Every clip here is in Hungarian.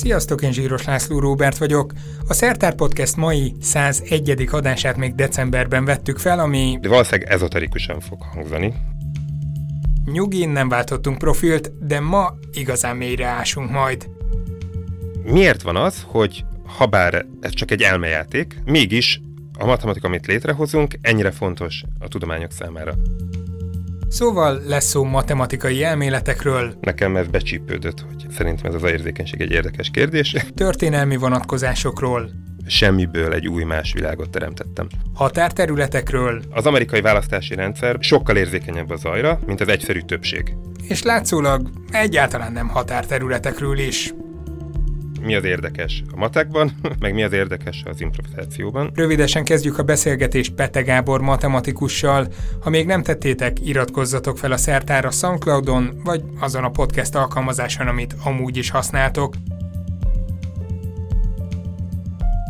Sziasztok, én Zsíros László Róbert vagyok. A Szertár Podcast mai 101. adását még decemberben vettük fel, ami... De valószínűleg ezoterikusan fog hangzani. Nyugin nem váltottunk profilt, de ma igazán mélyre ásunk majd. Miért van az, hogy ha bár ez csak egy elmejáték, mégis a matematika, amit létrehozunk, ennyire fontos a tudományok számára? Szóval lesz szó matematikai elméletekről, Nekem ez becsípődött, hogy szerintem ez az érzékenység egy érdekes kérdés. történelmi vonatkozásokról, Semmiből egy új más világot teremtettem. határterületekről, Az amerikai választási rendszer sokkal érzékenyebb a zajra, mint az egyszerű többség. és látszólag egyáltalán nem határterületekről is. Mi az érdekes a matekban, meg mi az érdekes az improvizációban. Rövidesen kezdjük a beszélgetést Pete Gábor matematikussal. Ha még nem tettétek, iratkozzatok fel a szertára Soundcloudon, vagy azon a podcast alkalmazáson, amit amúgy is használtok.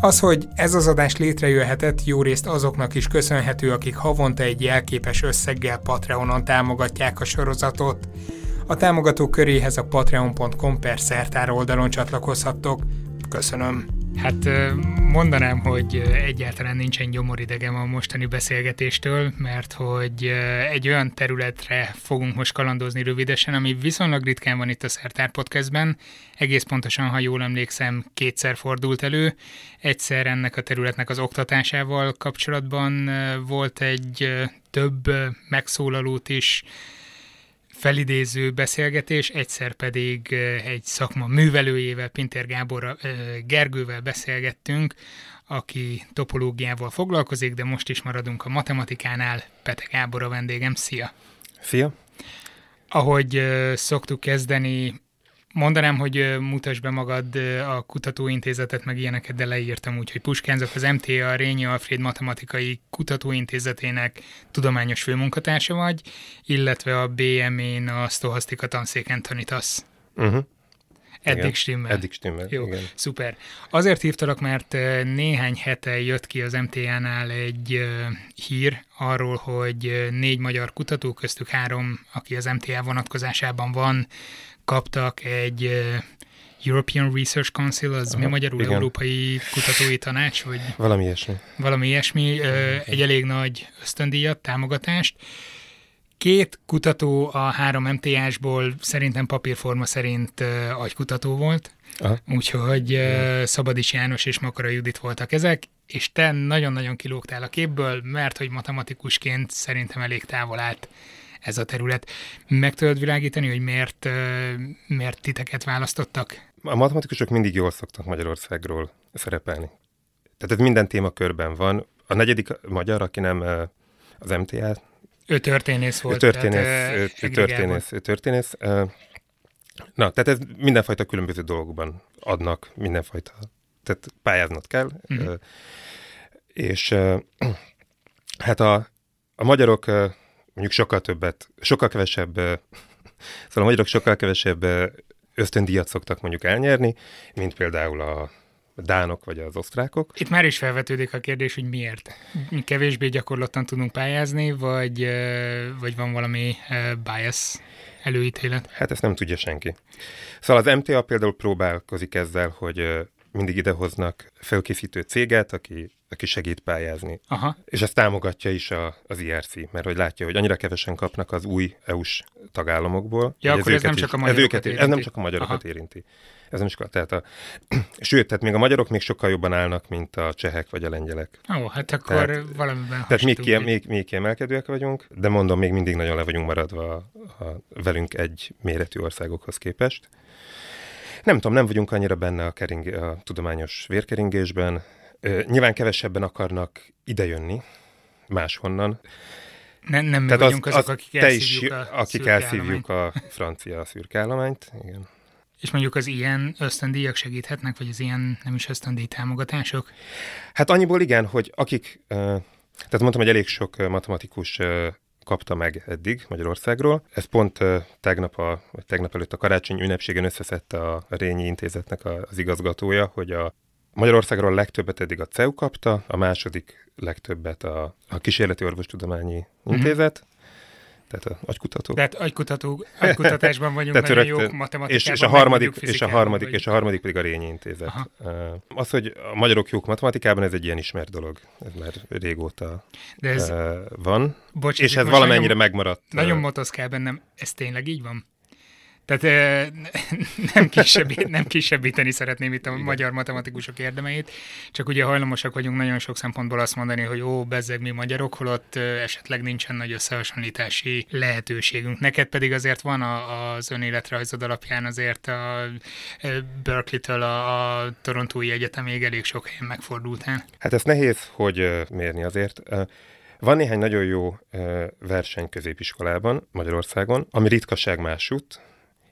Az, hogy ez az adás létrejöhetett, jó részt azoknak is köszönhető, akik havonta egy jelképes összeggel Patreonon támogatják a sorozatot. A támogatók köréhez a patreon.com per szertár oldalon csatlakozhattok. Köszönöm. Hát mondanám, hogy egyáltalán nincsen gyomoridegem a mostani beszélgetéstől, mert hogy egy olyan területre fogunk most kalandozni rövidesen, ami viszonylag ritkán van itt a Szertár Podcastben. Egész pontosan, ha jól emlékszem, kétszer fordult elő. Egyszer ennek a területnek az oktatásával kapcsolatban volt egy több megszólalót is felidéző beszélgetés, egyszer pedig egy szakma művelőjével, Pintér Gábor Gergővel beszélgettünk, aki topológiával foglalkozik, de most is maradunk a matematikánál. Pete Gábor a vendégem, szia! Szia! Ahogy szoktuk kezdeni, mondanám, hogy mutasd be magad a kutatóintézetet, meg ilyeneket, de leírtam úgy, hogy Puskánzok az MTA Rényi Alfred Matematikai Kutatóintézetének tudományos főmunkatársa vagy, illetve a BM-én a sztohasztika tanszéken tanítasz. Uh-huh. Eddig Igen. stimmel. Eddig stimmel, Jó, igen. szuper. Azért hívtalak, mert néhány hete jött ki az MTA-nál egy hír arról, hogy négy magyar kutató, köztük három, aki az MTA vonatkozásában van, kaptak egy European Research Council, az mi Aha, magyarul igen. Európai Kutatói Tanács, vagy Valami ilyesmi. valami ilyesmi, egy elég nagy ösztöndíjat, támogatást. Két kutató a három MTA-sból szerintem papírforma szerint agykutató volt, Aha. úgyhogy Szabadis János és Makara Judit voltak ezek, és te nagyon-nagyon kilógtál a képből, mert hogy matematikusként szerintem elég távol állt ez a terület. Meg tudod világítani, hogy miért, miért titeket választottak? A matematikusok mindig jól szoktak Magyarországról szerepelni. Tehát ez minden témakörben van. A negyedik magyar, aki nem az MTA, Ő történész ő volt. történész, tehát, ő, ő történész, ő történész. Na, tehát ez mindenfajta különböző dolgokban adnak, mindenfajta, tehát pályáznod kell. Mhm. eh, És hát a, a magyarok mondjuk sokkal többet, sokkal kevesebb, szóval a magyarok sokkal kevesebb ösztöndíjat szoktak mondjuk elnyerni, mint például a dánok vagy az osztrákok. Itt már is felvetődik a kérdés, hogy miért. Kevésbé gyakorlottan tudunk pályázni, vagy, vagy van valami bias előítélet? Hát ezt nem tudja senki. Szóval az MTA például próbálkozik ezzel, hogy mindig idehoznak felkészítő céget, aki, aki segít pályázni. Aha, És ezt támogatja is a, az IRC, mert hogy látja, hogy annyira kevesen kapnak az új EU-s tagállamokból. Ja, akkor ez őket nem csak a ez, magyarokat ez érinti. nem csak a magyarokat Aha. érinti. Ez nem is, tehát a, sőt, tehát még a magyarok még sokkal jobban állnak, mint a csehek vagy a lengyelek. ó, hát akkor Tehát- valamiben Tehát még, hasonló. kie, még, még kiemelkedőek vagyunk, de mondom, még mindig nagyon le vagyunk maradva a, a velünk egy méretű országokhoz képest. Nem tudom, nem vagyunk annyira benne a, kering, a tudományos vérkeringésben. Nyilván kevesebben akarnak idejönni máshonnan. Ne, nem mi Tehát vagyunk azok, akik te is, elszívjuk a akik elszívjuk a francia szürkállományt. Igen. És mondjuk az ilyen ösztöndíjak segíthetnek, vagy az ilyen nem is ösztöndíj támogatások? Hát annyiból igen, hogy akik, tehát mondtam, hogy elég sok matematikus kapta meg eddig Magyarországról. Ez pont tegnap, a, vagy tegnap előtt a karácsony ünnepségen összeszedte a Rényi Intézetnek az igazgatója, hogy a Magyarországról a legtöbbet eddig a CEU kapta, a második legtöbbet a, a Kísérleti Orvostudományi Intézet, tehát a agykutatók. Tehát agykutató, agykutatásban vagyunk, Tehát nagyon rögtön- jók matematikában. és, és, a harmadik, és a harmadik, vagyunk. és a harmadik pedig a Rényi Intézet. Aha. Az, hogy a magyarok jók matematikában, ez egy ilyen ismert dolog. Ez már régóta De ez, van. bocs, És ez valamennyire nagyon, megmaradt. Nagyon motoszkál bennem, ez tényleg így van? Tehát eh, nem, kisebbít, nem kisebbíteni szeretném itt a Igen. magyar matematikusok érdemeit, csak ugye hajlamosak vagyunk nagyon sok szempontból azt mondani, hogy ó, bezzeg mi magyarok, holott esetleg nincsen nagy összehasonlítási lehetőségünk. Neked pedig azért van a, az önéletrajzod alapján azért a Berkeley-től a, a Torontói Egyetemig elég sok helyen megfordultál. Hát ez nehéz, hogy mérni azért. Van néhány nagyon jó verseny középiskolában, Magyarországon, ami ritkaság másút,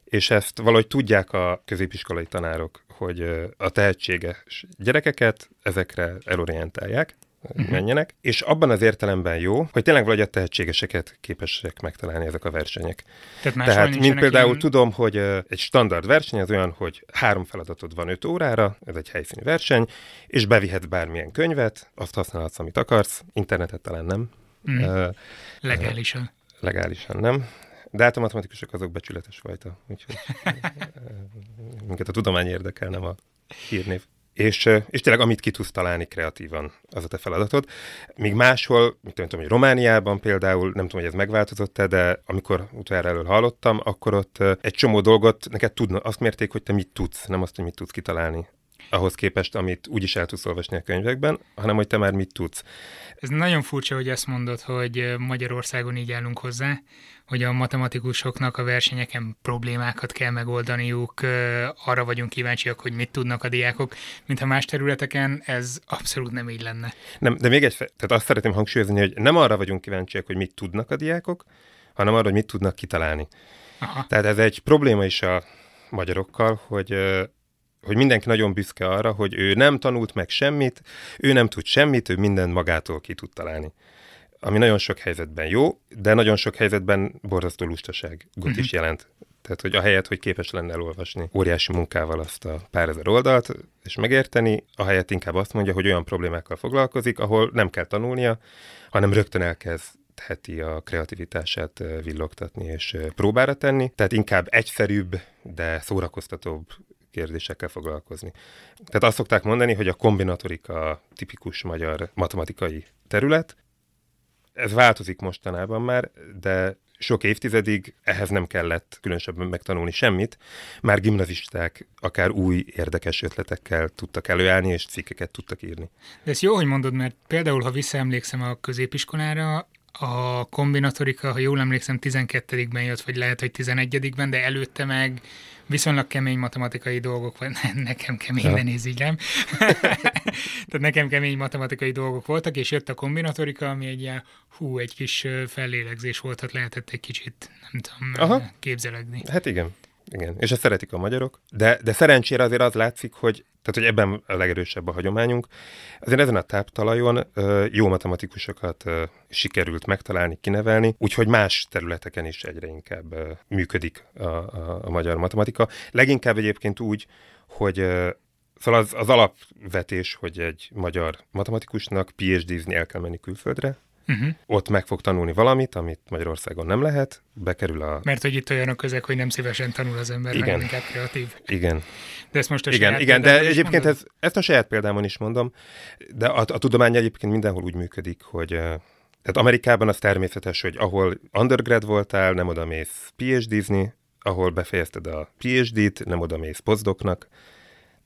és ezt valahogy tudják a középiskolai tanárok, hogy a tehetséges gyerekeket ezekre elorientálják, Mhm. menjenek, és abban az értelemben jó, hogy tényleg valahogy a tehetségeseket képesek megtalálni ezek a versenyek. Tehát Tehát, mint például ilyen- tudom, hogy egy standard verseny az olyan, hogy három feladatod van öt órára, ez egy helyszíni verseny, és bevihetsz bármilyen könyvet, azt használhatsz, amit akarsz, internetet talán nem, Mm, ö, legálisan. legálisan nem, de hát a matematikusok azok becsületes fajta, úgyhogy minket a tudomány érdekel, nem a hírnév. És, és tényleg amit ki tudsz találni kreatívan, az a te feladatod. Míg máshol, mint tudom, hogy Romániában például, nem tudom, hogy ez megváltozott-e, de amikor utoljára elől hallottam, akkor ott egy csomó dolgot neked tudna, azt mérték, hogy te mit tudsz, nem azt, hogy mit tudsz kitalálni ahhoz képest, amit úgyis el tudsz olvasni a könyvekben, hanem hogy te már mit tudsz. Ez nagyon furcsa, hogy ezt mondod, hogy Magyarországon így állunk hozzá, hogy a matematikusoknak a versenyeken problémákat kell megoldaniuk, arra vagyunk kíváncsiak, hogy mit tudnak a diákok, mintha más területeken ez abszolút nem így lenne. Nem, de még egy, tehát azt szeretném hangsúlyozni, hogy nem arra vagyunk kíváncsiak, hogy mit tudnak a diákok, hanem arra, hogy mit tudnak kitalálni. Aha. Tehát ez egy probléma is a magyarokkal, hogy, hogy mindenki nagyon büszke arra, hogy ő nem tanult meg semmit, ő nem tud semmit, ő mindent magától ki tud találni. Ami nagyon sok helyzetben jó, de nagyon sok helyzetben borzasztó lustaságot Mhm. is jelent. Tehát, hogy ahelyett, hogy képes lenne elolvasni óriási munkával azt a pár ezer oldalt, és megérteni, ahelyett inkább azt mondja, hogy olyan problémákkal foglalkozik, ahol nem kell tanulnia, hanem rögtön elkezdheti a kreativitását ö, villogtatni és ö, próbára tenni. Tehát inkább egyszerűbb, de szórakoztatóbb kérdésekkel foglalkozni. Tehát azt szokták mondani, hogy a kombinatorika tipikus magyar matematikai terület. Ez változik mostanában már, de sok évtizedig ehhez nem kellett különösebben megtanulni semmit. Már gimnazisták akár új érdekes ötletekkel tudtak előállni, és cikkeket tudtak írni. De ez jó, hogy mondod, mert például, ha visszaemlékszem a középiskolára, a kombinatorika, ha jól emlékszem, 12-ben jött, vagy lehet, hogy 11-ben, de előtte meg viszonylag kemény matematikai dolgok, vagy ne, nekem kemény, Ja. nézz így rám. Tehát nekem kemény matematikai dolgok voltak, és jött a kombinatorika, ami egy ilyen, hú, egy kis fellélegzés volt, hát lehetett egy kicsit, nem tudom. Aha. képzelegni. Hát igen, igen. És ezt szeretik a magyarok. De, de szerencsére azért az látszik, hogy tehát, hogy ebben a legerősebb a hagyományunk. Azért ezen a táptalajon jó matematikusokat sikerült megtalálni, kinevelni, úgyhogy más területeken is egyre inkább működik a, a, a magyar matematika. Leginkább egyébként úgy, hogy Szóval az, az alapvetés, hogy egy magyar matematikusnak PhD-zni el kell menni külföldre, Uh-huh. ott meg fog tanulni valamit, amit Magyarországon nem lehet, bekerül a... Mert hogy itt olyanok közeg, hogy nem szívesen tanul az ember, Igen. inkább kreatív. Igen, De ezt most a igen, igen, de egyébként mondod? ez, ezt a saját példámon is mondom, de a, a tudomány egyébként mindenhol úgy működik, hogy eh, tehát Amerikában az természetes, hogy ahol undergrad voltál, nem oda mész PhD-zni, ahol befejezted a PhD-t, nem oda mész postdocnak,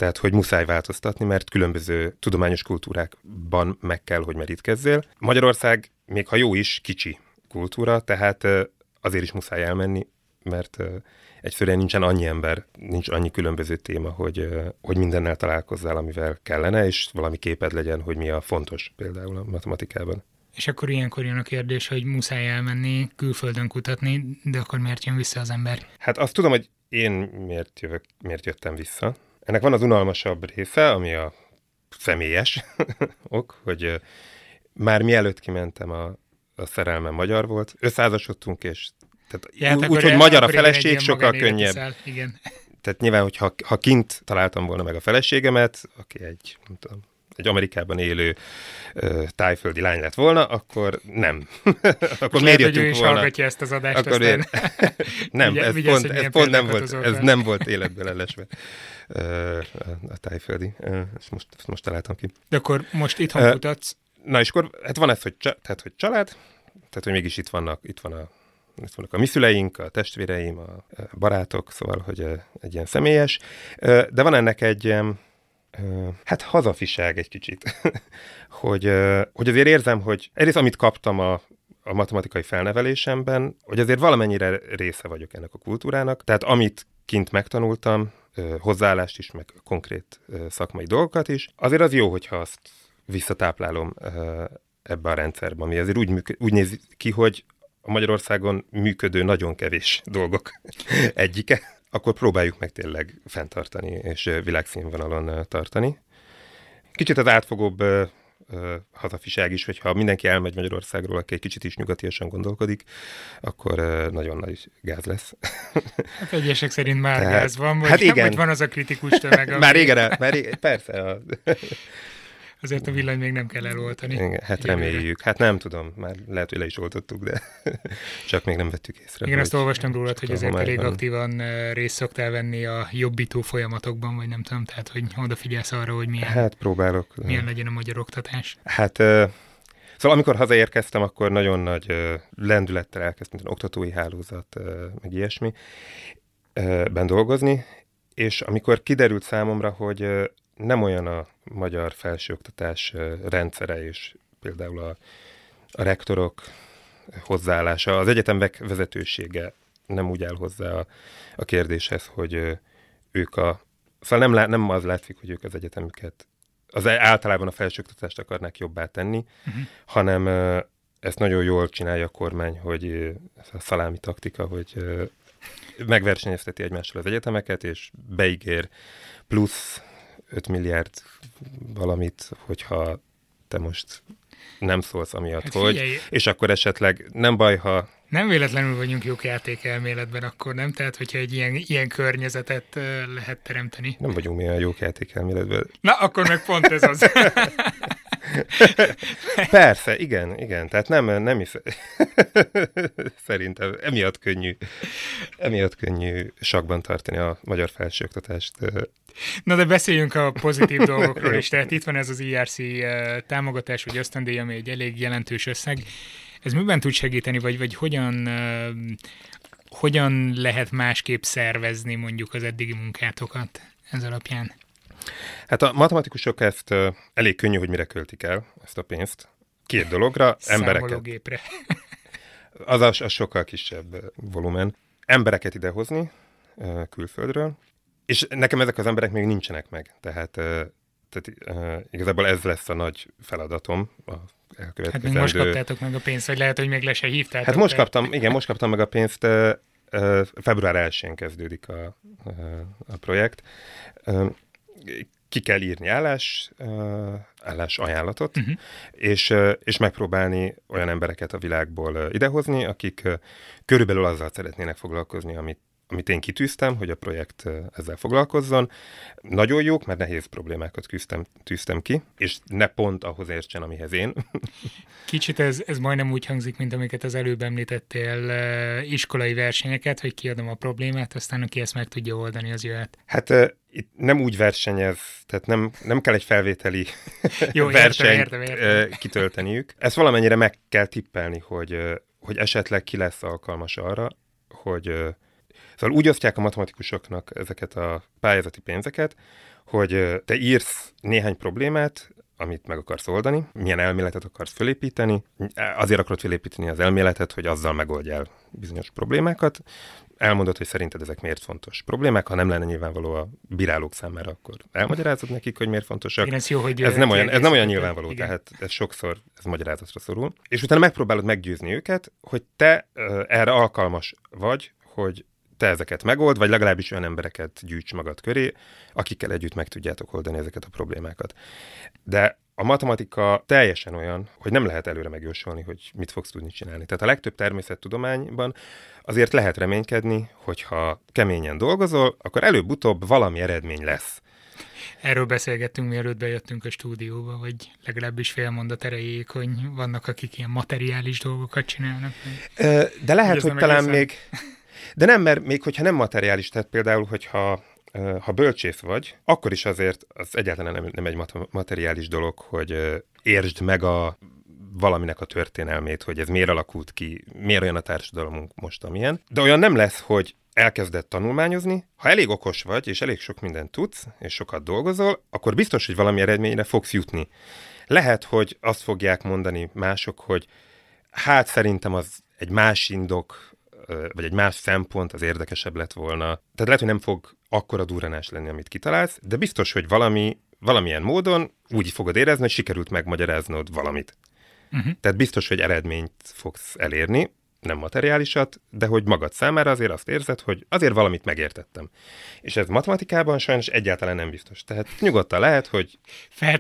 tehát hogy muszáj változtatni, mert különböző tudományos kultúrákban meg kell, hogy merítkezzél. Magyarország, még ha jó is, kicsi kultúra, tehát eh, azért is muszáj elmenni, mert egyszerűen nincsen annyi ember, nincs annyi különböző téma, hogy, hogy mindennel találkozzál, amivel kellene, és valami képed legyen, hogy mi a fontos például a matematikában. És akkor ilyenkor jön a kérdés, hogy muszáj elmenni, külföldön kutatni, de akkor miért jön vissza az ember? Hát azt tudom, hogy én miért, jövök, miért jöttem vissza. Ennek van az unalmasabb része, ami a személyes ok, hogy ö, már mielőtt kimentem, a, a szerelmem magyar volt, összeházasodtunk, és tehát Ja, hát úgy, hogy magyar a feleség, sokkal könnyebb. Igen. Tehát nyilván, hogy ha, ha kint találtam volna meg a feleségemet, aki egy, nem tudom, egy Amerikában élő uh, tájföldi lány lett volna, akkor nem. akkor miért jöttünk is volna? hallgatja ezt az adást, akkor aztán... nem, ez, pont, ez pont nem volt, ez nem volt életből elesve a tájföldi. Ezt most, ezt most találtam ki. De akkor most uh, kutatsz? Na és akkor, hát van ez, hogy, tehát, hogy család, tehát, hogy mégis itt vannak, itt van a itt vannak a mi szüleink, a testvéreim, a barátok, szóval, hogy egy ilyen személyes. De van ennek egy, hát hazafiság egy kicsit, hogy, hogy azért érzem, hogy egyrészt amit kaptam a, a matematikai felnevelésemben, hogy azért valamennyire része vagyok ennek a kultúrának, tehát amit kint megtanultam, hozzáállást is, meg konkrét szakmai dolgokat is, azért az jó, hogyha azt visszatáplálom ebbe a rendszerbe, ami azért úgy, működ, úgy néz ki, hogy a Magyarországon működő nagyon kevés dolgok egyike, akkor próbáljuk meg tényleg fenntartani és világszínvonalon tartani. Kicsit az átfogóbb hazafiság is, hogyha mindenki elmegy Magyarországról, aki egy kicsit is nyugatiasan gondolkodik, akkor nagyon nagy gáz lesz. Hát egyesek szerint már Tehát, gáz van, vagy, hát igen. vagy van az a kritikus tömeg. Ami... már régen, már régen, persze. Azért a villany még nem kell eloltani. Igen, hát jövőre. reméljük. Hát nem tudom, már lehet, hogy le is oltottuk, de csak még nem vettük észre. Igen, azt olvastam rólad, hogy azért elég aktívan részt szoktál venni a jobbító folyamatokban, vagy nem tudom, tehát hogy odafigyelsz arra, hogy milyen, hát próbálok. milyen legyen a magyar oktatás. Hát Szóval amikor hazaérkeztem, akkor nagyon nagy lendülettel elkezdtem az oktatói hálózat, meg ilyesmi, ben dolgozni, és amikor kiderült számomra, hogy nem olyan a magyar felsőoktatás rendszere, és például a, a rektorok hozzáállása, az egyetemek vezetősége nem úgy áll hozzá a, a kérdéshez, hogy ők a... Szóval nem, nem az látszik, hogy ők az egyetemüket, az általában a felsőoktatást akarnák jobbá tenni, uh-huh. hanem ezt nagyon jól csinálja a kormány, hogy ez a szalámi taktika, hogy megversenyezteti egymással az egyetemeket, és beígér plusz 5 milliárd valamit, hogyha te most nem szólsz amiatt, hát hogy, figyelj. és akkor esetleg nem baj, ha... Nem véletlenül vagyunk jók játékelméletben akkor, nem? Tehát, hogyha egy ilyen, ilyen környezetet lehet teremteni. Nem vagyunk mi a jók játékelméletben. Na, akkor meg pont ez az. Persze, igen, igen. Tehát nem, nem is... Szerintem emiatt könnyű, emiatt könnyű sakban tartani a magyar felsőoktatást. Na de beszéljünk a pozitív dolgokról is. Tehát itt van ez az IRC eh, támogatás, vagy ösztöndíj, ami egy elég jelentős összeg. Ez miben tud segíteni, vagy, vagy hogyan, eh, hogyan lehet másképp szervezni mondjuk az eddigi munkátokat ez alapján? Hát a matematikusok ezt elég könnyű, hogy mire költik el ezt a pénzt. Két dologra, embereket. az, az, az sokkal kisebb volumen. Embereket idehozni külföldről, és nekem ezek az emberek még nincsenek meg, tehát, tehát igazából ez lesz a nagy feladatom a Hát még most kaptátok meg a pénzt, vagy lehet, hogy még le se hívtátok. Hát most kaptam, igen, most kaptam meg a pénzt, február 1-én kezdődik a, a projekt ki kell írni állás, állás ajánlatot, uh-huh. és, és megpróbálni olyan embereket a világból idehozni, akik körülbelül azzal szeretnének foglalkozni, amit amit én kitűztem, hogy a projekt ezzel foglalkozzon. Nagyon jók, mert nehéz problémákat küzdtem, tűztem ki, és ne pont ahhoz értsen, amihez én. Kicsit ez, ez majdnem úgy hangzik, mint amiket az előbb említettél, iskolai versenyeket, hogy kiadom a problémát, aztán aki ezt meg tudja oldani, az jöhet. Hát itt nem úgy versenyez, tehát nem, nem kell egy felvételi Jó, versenyt értem, értem, értem. kitölteniük. Ezt valamennyire meg kell tippelni, hogy, hogy esetleg ki lesz alkalmas arra, hogy Szóval úgy osztják a matematikusoknak ezeket a pályázati pénzeket, hogy te írsz néhány problémát, amit meg akarsz oldani, milyen elméletet akarsz fölépíteni, azért akarod fölépíteni az elméletet, hogy azzal megoldjál bizonyos problémákat, elmondod, hogy szerinted ezek miért fontos problémák, ha nem lenne nyilvánvaló a bírálók számára, akkor elmagyarázod nekik, hogy miért fontosak. Igen, ez jó, hogy ez nem olyan, ez nem olyan nyilvánvaló, igen. tehát ez sokszor ez magyarázatra szorul. És utána megpróbálod meggyőzni őket, hogy te erre alkalmas vagy, hogy te ezeket megold, vagy legalábbis olyan embereket gyűjts magad köré, akikkel együtt meg tudjátok oldani ezeket a problémákat. De a matematika teljesen olyan, hogy nem lehet előre megjósolni, hogy mit fogsz tudni csinálni. Tehát a legtöbb természettudományban azért lehet reménykedni, hogyha keményen dolgozol, akkor előbb-utóbb valami eredmény lesz. Erről beszélgettünk, mielőtt bejöttünk a stúdióba, vagy legalábbis fél mondat erejéig, hogy vannak, akik ilyen materiális dolgokat csinálnak. De lehet, hogy, hogy talán egészen... még... De nem, mert még hogyha nem materiális, tehát például, hogyha ha bölcsész vagy, akkor is azért az egyáltalán nem, nem egy materiális dolog, hogy értsd meg a valaminek a történelmét, hogy ez miért alakult ki, miért olyan a társadalomunk most, amilyen. De olyan nem lesz, hogy elkezdett tanulmányozni, ha elég okos vagy, és elég sok mindent tudsz, és sokat dolgozol, akkor biztos, hogy valami eredményre fogsz jutni. Lehet, hogy azt fogják mondani mások, hogy hát szerintem az egy más indok, vagy egy más szempont az érdekesebb lett volna. Tehát lehet, hogy nem fog akkora durranás lenni, amit kitalálsz, de biztos, hogy valami, valamilyen módon úgy fogod érezni, hogy sikerült megmagyaráznod valamit. Uh-huh. Tehát biztos, hogy eredményt fogsz elérni, nem materiálisat, de hogy magad számára azért azt érzed, hogy azért valamit megértettem. És ez matematikában sajnos egyáltalán nem biztos. Tehát nyugodtan lehet, hogy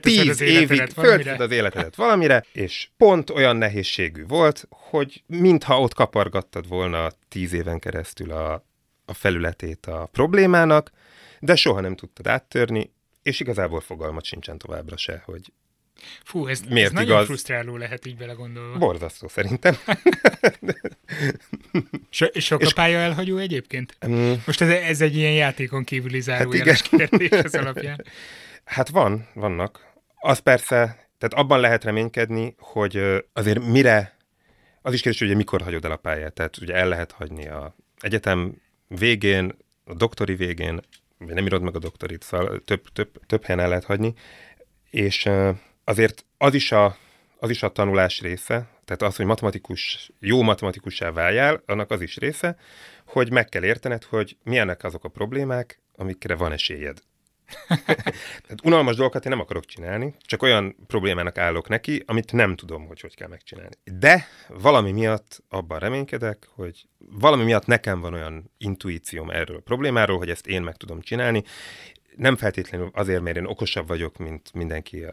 tíz az évig fölteszed az életedet valamire, és pont olyan nehézségű volt, hogy mintha ott kapargattad volna tíz éven keresztül a, a felületét a problémának, de soha nem tudtad áttörni, és igazából fogalmat sincsen továbbra se, hogy Fú, ez, Miért ez igaz? nagyon frusztráló lehet így belegondolva. Borzasztó szerintem. so, sok és... a pálya elhagyó egyébként? Um, Most ez, ez egy ilyen játékon kívüli zárójeles hát kérdés az alapján. Hát van, vannak. Az persze, tehát abban lehet reménykedni, hogy azért mire, az is kérdés, hogy ugye mikor hagyod el a pályát. Tehát ugye el lehet hagyni a egyetem végén, a doktori végén, vagy nem írod meg a doktorit, szóval több, több, több helyen el lehet hagyni, és azért az is a, az is a tanulás része, tehát az, hogy matematikus, jó matematikussá váljál, annak az is része, hogy meg kell értened, hogy milyenek azok a problémák, amikre van esélyed. Tehát unalmas dolgokat én nem akarok csinálni, csak olyan problémának állok neki, amit nem tudom, hogy hogy kell megcsinálni. De valami miatt abban reménykedek, hogy valami miatt nekem van olyan intuícióm erről a problémáról, hogy ezt én meg tudom csinálni. Nem feltétlenül azért, mert én okosabb vagyok, mint mindenki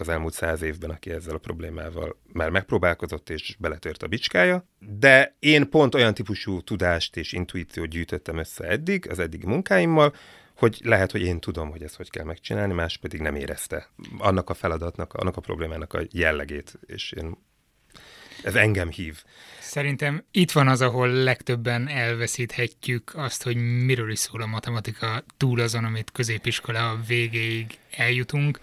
az elmúlt száz évben, aki ezzel a problémával már megpróbálkozott és beletört a bicskája, de én pont olyan típusú tudást és intuíciót gyűjtöttem össze eddig, az eddigi munkáimmal, hogy lehet, hogy én tudom, hogy ezt hogy kell megcsinálni, más pedig nem érezte annak a feladatnak, annak a problémának a jellegét, és én ez engem hív. Szerintem itt van az, ahol legtöbben elveszíthetjük azt, hogy miről is szól a matematika túl azon, amit középiskola végéig eljutunk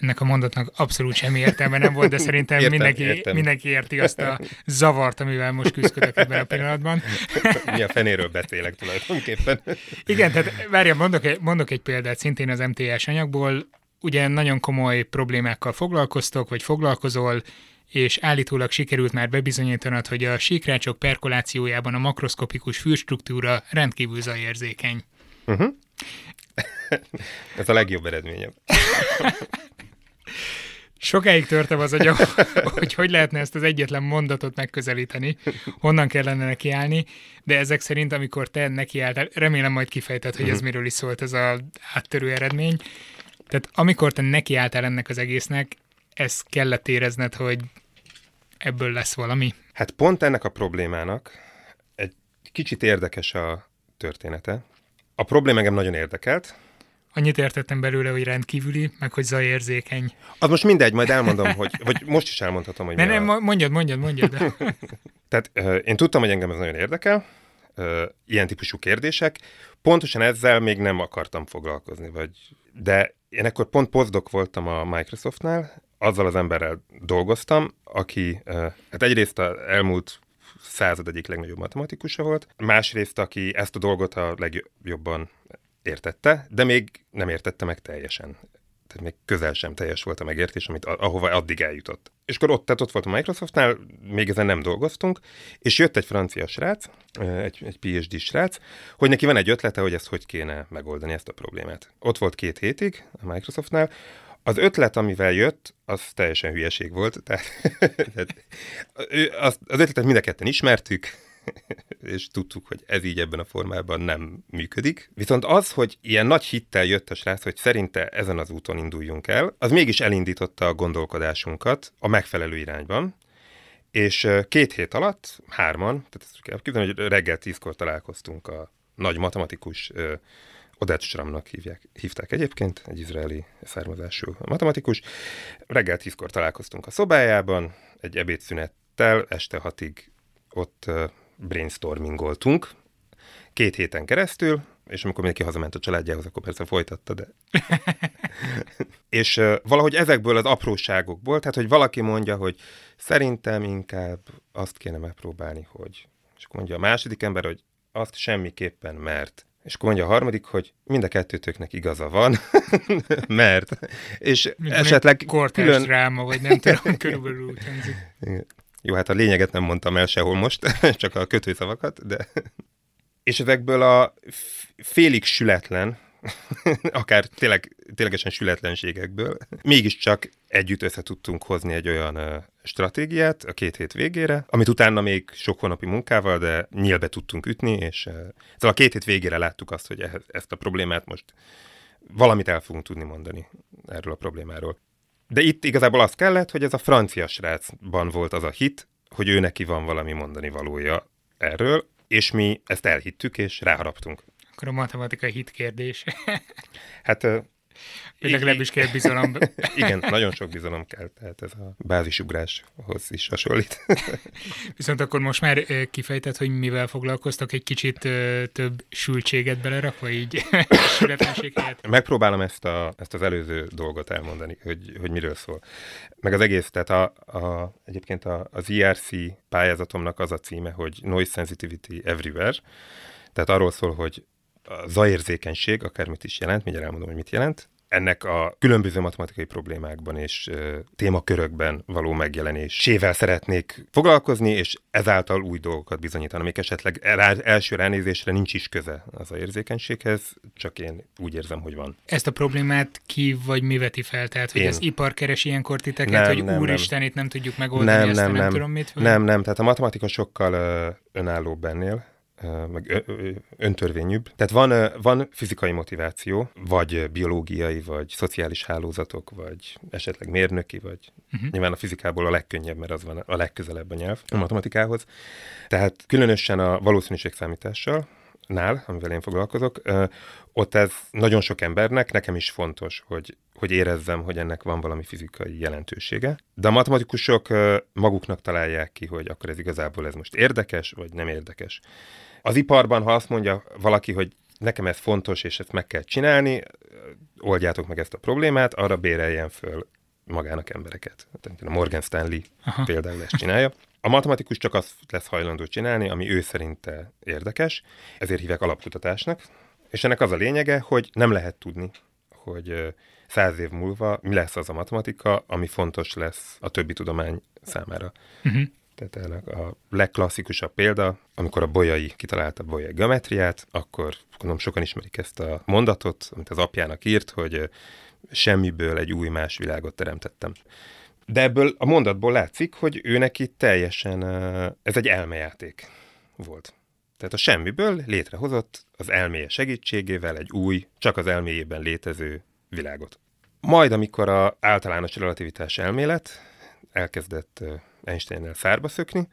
ennek a mondatnak abszolút semmi értelme nem volt, de szerintem értem, mindenki, értem. mindenki érti azt a zavart, amivel most küzdök ebben a pillanatban. Mi a fenéről beszélek tulajdonképpen. Igen, tehát várja, mondok mondok egy példát szintén az MTS anyagból. Ugye nagyon komoly problémákkal foglalkoztok, vagy foglalkozol, és állítólag sikerült már bebizonyítanod, hogy a síkrácsok perkolációjában a makroszkopikus fülstruktúra rendkívül zajérzékeny. Uh-huh. Ez a legjobb eredményem. Sokáig törtem az agyam, hogy hogy lehetne ezt az egyetlen mondatot megközelíteni, honnan kellene nekiállni, de ezek szerint, amikor te nekiálltál, remélem majd kifejted, hogy ez mhm. miről is szólt ez az áttörő eredmény. Tehát amikor te nekiálltál ennek az egésznek, ezt kellett érezned, hogy ebből lesz valami. Hát pont ennek a problémának egy kicsit érdekes a története. A probléma engem nagyon érdekelt, Annyit értettem belőle, hogy rendkívüli, meg hogy zajérzékeny. Az most mindegy, majd elmondom, hogy, vagy most is elmondhatom, hogy ne, nem, a... mondjad, mondjad, mondjad. Tehát uh, én tudtam, hogy engem ez nagyon érdekel, ilyen típusú kérdések. Pontosan ezzel még nem akartam foglalkozni, vagy... de én akkor pont pozdok voltam a Microsoftnál, azzal az emberrel dolgoztam, aki hát egyrészt az elmúlt század egyik legnagyobb matematikusa volt, másrészt, aki ezt a dolgot a legjobban értette, de még nem értette meg teljesen. Tehát még közel sem teljes volt a megértés, amit ahova addig eljutott. És akkor ott, tehát ott volt a Microsoftnál, még ezen nem dolgoztunk, és jött egy francia srác, egy, egy PhD srác, hogy neki van egy ötlete, hogy ezt hogy kéne megoldani ezt a problémát. Ott volt két hétig a Microsoftnál, az ötlet, amivel jött, az teljesen hülyeség volt. Tehát, az, az ötletet mind a ketten ismertük, és tudtuk, hogy ez így ebben a formában nem működik. Viszont az, hogy ilyen nagy hittel jött a srác, hogy szerinte ezen az úton induljunk el, az mégis elindította a gondolkodásunkat a megfelelő irányban, és két hét alatt, hárman, tehát ezt kell képzelni, hogy reggel tízkor találkoztunk a nagy matematikus Odette Schrammnak hívják, hívták egyébként, egy izraeli származású matematikus. Reggel tízkor találkoztunk a szobájában, egy ebédszünettel, este hatig ott brainstormingoltunk, két héten keresztül, és amikor mindenki hazament a családjához, akkor persze folytatta, de... és uh, valahogy ezekből az apróságokból, tehát hogy valaki mondja, hogy szerintem inkább azt kéne megpróbálni, hogy... És akkor mondja a második ember, hogy azt semmiképpen, mert. És akkor mondja a harmadik, hogy mind a kettőtöknek igaza van, mert, és Mint esetleg külön... dráma, vagy nem tudom, körülbelül úgy Jó, hát a lényeget nem mondtam el sehol most, csak a kötőszavakat, de... És ezekből a félig sületlen, akár tényleg, ténylegesen sületlenségekből, mégiscsak együtt össze tudtunk hozni egy olyan stratégiát a két hét végére, amit utána még sok hónapi munkával, de nyílbe tudtunk ütni, és uh, szóval a két hét végére láttuk azt, hogy ezt a problémát most valamit el fogunk tudni mondani erről a problémáról. De itt igazából az kellett, hogy ez a francia srácban volt az a hit, hogy ő neki van valami mondani valója erről, és mi ezt elhittük, és ráharaptunk. Akkor a matematika hit kérdés. hát vagy legalábbis kell bizalom. Igen, nagyon sok bizalom kell, tehát ez a bázisugráshoz is hasonlít. Viszont akkor most már kifejtett, hogy mivel foglalkoztak, egy kicsit több sültséget belerakva így Megpróbálom ezt, a, ezt az előző dolgot elmondani, hogy, hogy miről szól. Meg az egész, tehát a, a, egyébként a, az IRC pályázatomnak az a címe, hogy Noise Sensitivity Everywhere, tehát arról szól, hogy a zajérzékenység, akármit is jelent, mindjárt elmondom, hogy mit jelent, ennek a különböző matematikai problémákban és uh, témakörökben való megjelenésével szeretnék foglalkozni, és ezáltal új dolgokat bizonyítani, amik esetleg rá, első ránézésre nincs is köze az a érzékenységhez, csak én úgy érzem, hogy van. Ezt a problémát ki vagy mi veti fel? Tehát, hogy én. az ipar keres ilyenkor titeket, nem, hogy nem, úristen, nem. itt nem tudjuk megoldani nem, ezt, nem, nem, nem tudom mit? Vagy? Nem, nem, tehát a matematika sokkal önállóbb ennél meg öntörvényűbb. Tehát van, van fizikai motiváció, vagy biológiai, vagy szociális hálózatok, vagy esetleg mérnöki, vagy uh-huh. nyilván a fizikából a legkönnyebb, mert az van a legközelebb a nyelv a matematikához. Tehát különösen a valószínűségszámítással, nál, amivel én foglalkozok, ott ez nagyon sok embernek, nekem is fontos, hogy, hogy érezzem, hogy ennek van valami fizikai jelentősége. De a matematikusok maguknak találják ki, hogy akkor ez igazából ez most érdekes, vagy nem érdekes. Az iparban, ha azt mondja valaki, hogy nekem ez fontos, és ezt meg kell csinálni, oldjátok meg ezt a problémát, arra béreljen föl magának embereket. A Morgan Stanley Aha. például ezt csinálja. A matematikus csak azt lesz hajlandó csinálni, ami ő szerinte érdekes, ezért hívják alapkutatásnak, és ennek az a lényege, hogy nem lehet tudni, hogy száz év múlva mi lesz az a matematika, ami fontos lesz a többi tudomány számára. Uh-huh. Tehát a legklasszikusabb példa, amikor a bolyai kitalálta a bolyai geometriát, akkor gondolom sokan ismerik ezt a mondatot, amit az apjának írt, hogy semmiből egy új más világot teremtettem. De ebből a mondatból látszik, hogy ő neki teljesen, ez egy elmejáték volt. Tehát a semmiből létrehozott az elméje segítségével egy új, csak az elméjében létező világot. Majd, amikor a általános relativitás elmélet elkezdett Einsteinnel szárba szökni,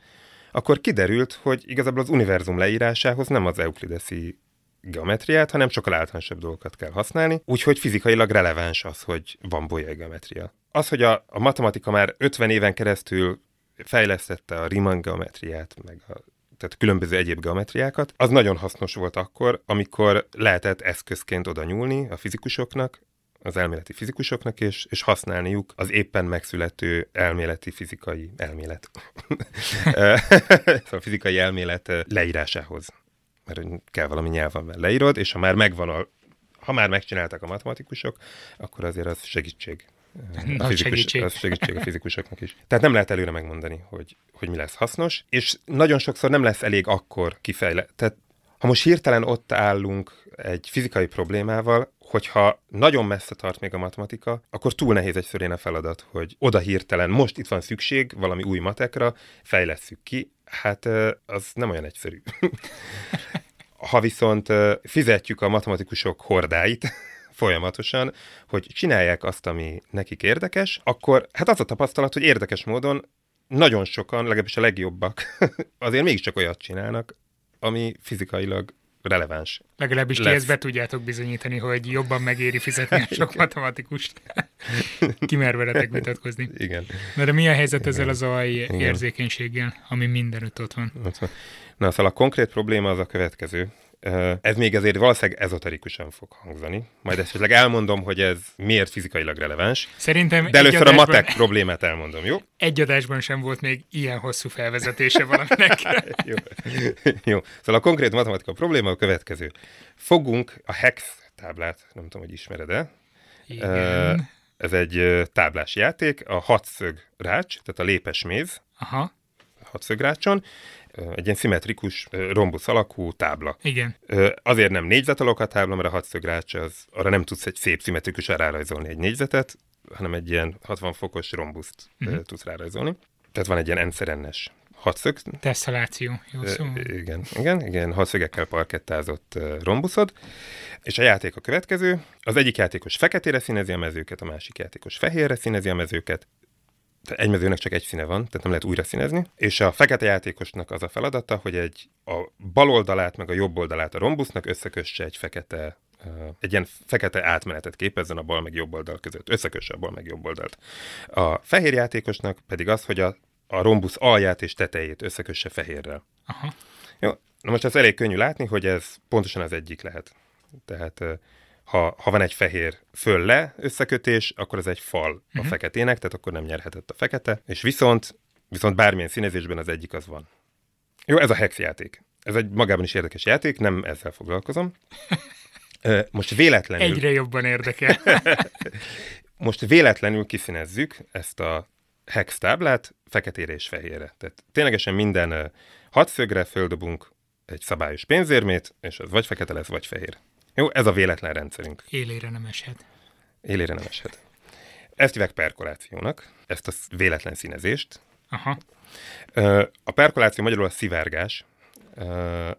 akkor kiderült, hogy igazából az univerzum leírásához nem az euklideszi geometriát, hanem sokkal általánosabb dolgokat kell használni, úgyhogy fizikailag releváns az, hogy van bolyai geometria. Az, hogy a, a matematika már 50 éven keresztül fejlesztette a Riemann geometriát, meg a tehát különböző egyéb geometriákat, az nagyon hasznos volt akkor, amikor lehetett eszközként oda nyúlni a fizikusoknak, az elméleti fizikusoknak, és, és használniuk az éppen megszülető elméleti fizikai elmélet. szóval a fizikai elmélet leírásához. Mert kell valami nyelven leírod, és ha már megvan a, ha már megcsinálták a matematikusok, akkor azért az segítség. A fizikus, segítség. Az segítség a fizikusoknak is. Tehát nem lehet előre megmondani, hogy, hogy mi lesz hasznos, és nagyon sokszor nem lesz elég akkor kifejle. Tehát ha most hirtelen ott állunk egy fizikai problémával, hogyha nagyon messze tart még a matematika, akkor túl nehéz egyszerűen a feladat, hogy oda hirtelen, most itt van szükség valami új matekra, fejlesszük ki, hát az nem olyan egyszerű. ha viszont fizetjük a matematikusok hordáit, folyamatosan, hogy csinálják azt, ami nekik érdekes, akkor hát az a tapasztalat, hogy érdekes módon nagyon sokan, legalábbis a legjobbak, azért mégiscsak olyat csinálnak, ami fizikailag releváns. Legalábbis ti lesz. ezt be tudjátok bizonyítani, hogy jobban megéri fizetni a sok matematikust. Kimerveretek vitatkozni. Igen. Na de mi a helyzet ezzel a zaj érzékenységgel, ami mindenütt ott van? Ott van. Na, szóval a konkrét probléma az a következő. Ez még azért valószínűleg ezoterikusan fog hangzani. Majd esetleg elmondom, hogy ez miért fizikailag releváns. Szerintem De először a adásban- matek problémát elmondom, jó? Egy adásban sem volt még ilyen hosszú felvezetése valaminek. Jó. jó. Szóval a konkrét matematika probléma a következő. Fogunk a hex táblát, nem tudom, hogy ismered-e. Igen. Ez egy táblás játék, a hatszög rács, tehát a lépes méz, Aha, hatszögrácson, egy ilyen szimmetrikus rombusz alakú tábla. igen. Azért nem négyzetalok a tábla, mert a hatszögrács az, arra nem tudsz egy szép szimmetrikusan rárajzolni egy négyzetet, hanem egy ilyen 60 fokos rombuszt uh-huh. tudsz rárajzolni. Tehát van egy ilyen enszerennes hatszög, Tesszaláció. Jó szó. Igen, igen, igen, hatszögekkel parkettázott rombuszod. És a játék a következő. Az egyik játékos feketére színezi a mezőket, a másik játékos fehérre színezi a mezőket. Egy mezőnek csak egy színe van, tehát nem lehet újra színezni. És a fekete játékosnak az a feladata, hogy egy a bal oldalát meg a jobb oldalát a rombusznak összekösse egy fekete egy ilyen fekete átmenetet képezzen a bal meg jobb oldal között. Összekösse a bal meg jobb oldalt. A fehér játékosnak pedig az, hogy a, a rombusz alját és tetejét összekösse fehérrel. Aha. Jó, na most az elég könnyű látni, hogy ez pontosan az egyik lehet. Tehát ha, ha van egy fehér föl-le összekötés, akkor ez egy fal a Mhm. feketének, tehát akkor nem nyerhetett a fekete, és viszont, viszont bármilyen színezésben az egyik az van. Jó, ez a hex játék. Ez egy magában is érdekes játék, nem ezzel foglalkozom. Most véletlenül, Egyre jobban érdekel. most véletlenül kiszínezzük ezt a hex táblát feketére és fehérre. Tehát ténylegesen minden hatszögre földobunk egy szabályos pénzérmét, és az vagy fekete lesz, vagy fehér. Jó, ez a véletlen rendszerünk. Élére nem eshet. Élére nem eshet. Ezt hívják perkolációnak, ezt a véletlen színezést. Aha. A perkoláció magyarul a szivárgás.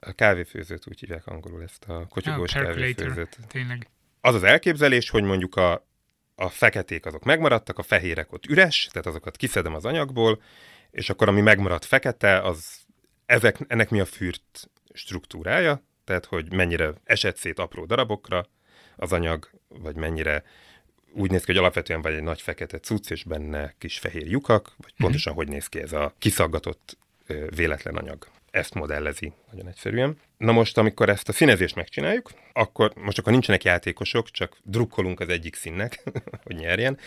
A kávéfőzőt úgy hívják angolul ezt a kotyogós Ah, kávéfőzőt. Tényleg. Az az elképzelés, hogy mondjuk a, a feketék azok megmaradtak, a fehérek ott üres, tehát azokat kiszedem az anyagból, és akkor ami megmaradt fekete, az ezek, ennek mi a fürt struktúrája, tehát hogy mennyire esett szét apró darabokra az anyag, vagy mennyire úgy néz ki, hogy alapvetően vagy egy nagy fekete cucc, és benne kis fehér lyukak, vagy pontosan hogy néz ki ez a kiszaggatott véletlen anyag. Ezt modellezi nagyon egyszerűen. Na most, amikor ezt a színezést megcsináljuk, akkor most akkor nincsenek játékosok, csak drukkolunk az egyik színnek, hogy nyerjen.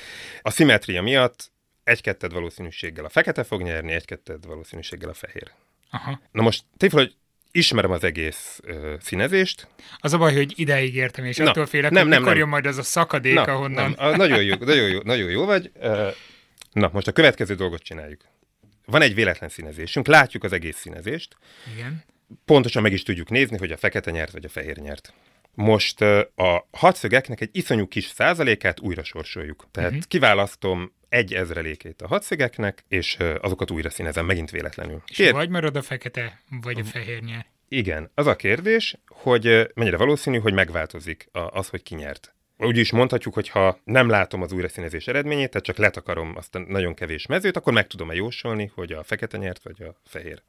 A szimetria miatt egy-ketted valószínűséggel a fekete fog nyerni, egy-ketted valószínűséggel a fehér. Aha. Na most tévül, hogy ismerem az egész ö, színezést. Az a baj, hogy ideig értem, és Na, attól félek, nem, hogy nem, mikor nem. jön majd az a szakadék, ahonnan... nem, a, nagyon, jó, nagyon, jó, nagyon jó vagy. Na, most a következő dolgot csináljuk. Van egy véletlen színezésünk, látjuk az egész színezést, Igen. pontosan meg is tudjuk nézni, hogy a fekete nyert, vagy a fehér nyert. Most a hatszögeknek egy iszonyú kis százalékát újra sorsoljuk. Tehát uh-huh. kiválasztom egy ezrelékét a hatszögeknek, és azokat újra színezem, megint véletlenül. És Kér- vagy marad a fekete, vagy a fehér nyer. Igen, az a kérdés, hogy mennyire valószínű, hogy megváltozik az, hogy ki nyert. Úgy is mondhatjuk, hogy ha nem látom az újraszínezés eredményét, tehát csak letakarom azt a nagyon kevés mezőt, akkor meg tudom-e jósolni, hogy a fekete nyert, vagy a fehér.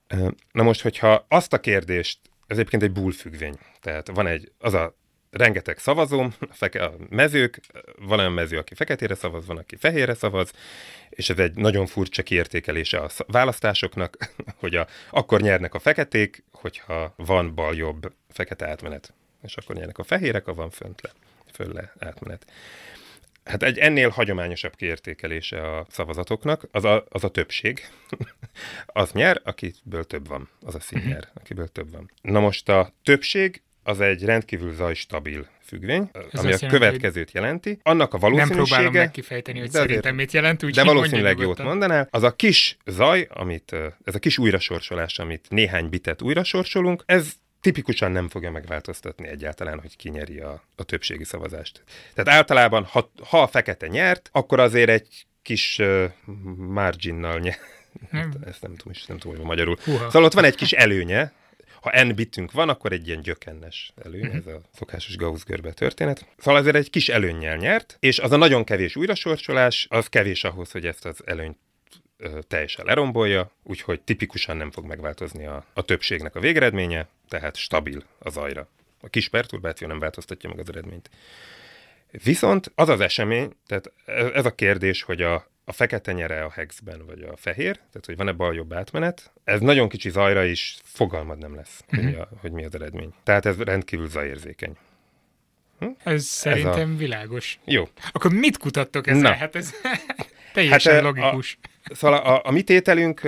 Na most, hogyha azt a kérdést, ez egyébként egy bull függvény, tehát van egy, az a rengeteg szavazóm, a, feke, a mezők, van olyan mező, aki feketére szavaz, van, aki fehérre szavaz, és ez egy nagyon furcsa kiértékelése a sz- választásoknak, hogy a, akkor nyernek a feketék, hogyha van bal-jobb fekete átmenet. És akkor nyernek a fehérek, ha van fönt le, föl le átmenet. Hát egy ennél hagyományosabb kiértékelése a szavazatoknak, az a, az a többség. az nyer, akiből több van. Az a szín nyer, akiből több van. Na most a többség az egy rendkívül zajstabil függvény, ami azt a jelenti, következőt jelenti. Annak a Nem valószínűsége... próbálom meg kifejteni, hogy De azért- szerintem mit jelent, úgy de valószínűleg jót mondanál. Az a kis zaj, amit, ez a kis újrasorsolás, amit néhány bitet újrasorsolunk, ez tipikusan nem fogja megváltoztatni egyáltalán, hogy ki nyeri a, a többségi szavazást. Tehát általában, ha, ha a fekete nyert, akkor azért egy kis uh, marginnal nyer. Nem. Ezt nem tudom is, nem tudom, hogy magyarul. Húha. Szóval ott van egy kis előnye, ha n bitünk van, akkor egy ilyen gyökennes előny, ez a szokásos Gauss-görbe történet. Szóval azért egy kis előnnyel nyert, és az a nagyon kevés újrasorsolás, az kevés ahhoz, hogy ezt az előnyt teljesen lerombolja, úgyhogy tipikusan nem fog megváltozni a, a többségnek a végeredménye, tehát stabil az zajra. A kis perturbáció nem változtatja meg az eredményt. Viszont az az esemény, tehát ez a kérdés, hogy a, a fekete nyere a hexben, vagy a fehér, tehát hogy van-e bal-jobb átmenet, ez nagyon kicsi zajra is fogalmad nem lesz, uh-huh. hogy, mi a, hogy mi az eredmény. Tehát ez rendkívül zajérzékeny. Hm? Ez szerintem a... világos. Jó. Akkor mit kutattok ezzel? Na. Hát ez teljesen hát, logikus. A, szóval a, a mi tételünk,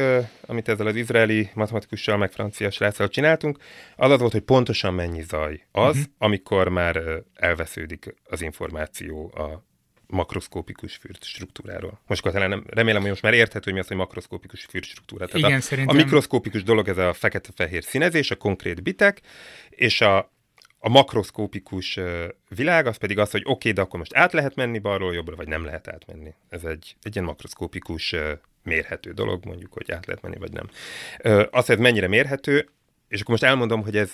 amit ezzel az izraeli matematikussal, meg francia sráccal csináltunk, az az volt, hogy pontosan mennyi zaj az, uh-huh. amikor már elvesződik az információ a makroszkópikus fürt struktúráról. Most talán nem, remélem, hogy most már érthető, hogy mi az, hogy makroszkópikus fürt struktúra. Tehát Igen, a, szerintem... a mikroszkópikus dolog ez a fekete-fehér színezés, a konkrét bitek, és a, a makroszkópikus világ az pedig az, hogy oké, okay, de akkor most át lehet menni balról jobbra, vagy nem lehet átmenni. Ez egy, egy ilyen makroszkópikus mérhető dolog, mondjuk, hogy át lehet menni, vagy nem. Az, hogy ez mennyire mérhető, és akkor most elmondom, hogy ez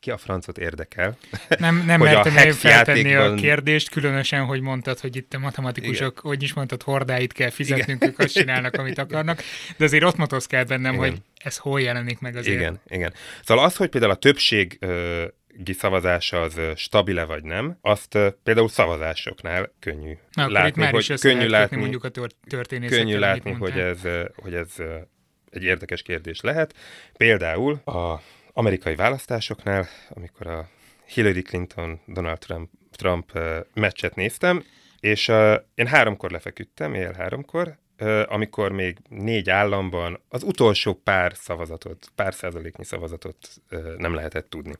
ki a francot érdekel. Nem, nem mertem a feltenni a kérdést, különösen, hogy mondtad, hogy itt a matematikusok, Igen. hogy is mondtad, hordáit kell fizetnünk, ők azt csinálnak, amit akarnak, de azért ott motoszkált bennem, Igen. hogy ez hol jelenik meg azért. Igen, igen. Szóval az, hogy például a többség szavazása az stabile vagy nem, azt például szavazásoknál könnyű Na, látni, már hogy könnyű látni, mondjuk a Könnyű látni, hogy ez, hogy ez egy érdekes kérdés lehet. Például a amerikai választásoknál, amikor a Hillary Clinton, Donald Trump, Trump meccset néztem, és én háromkor lefeküdtem, él háromkor, amikor még négy államban az utolsó pár szavazatot, pár százaléknyi szavazatot nem lehetett tudni.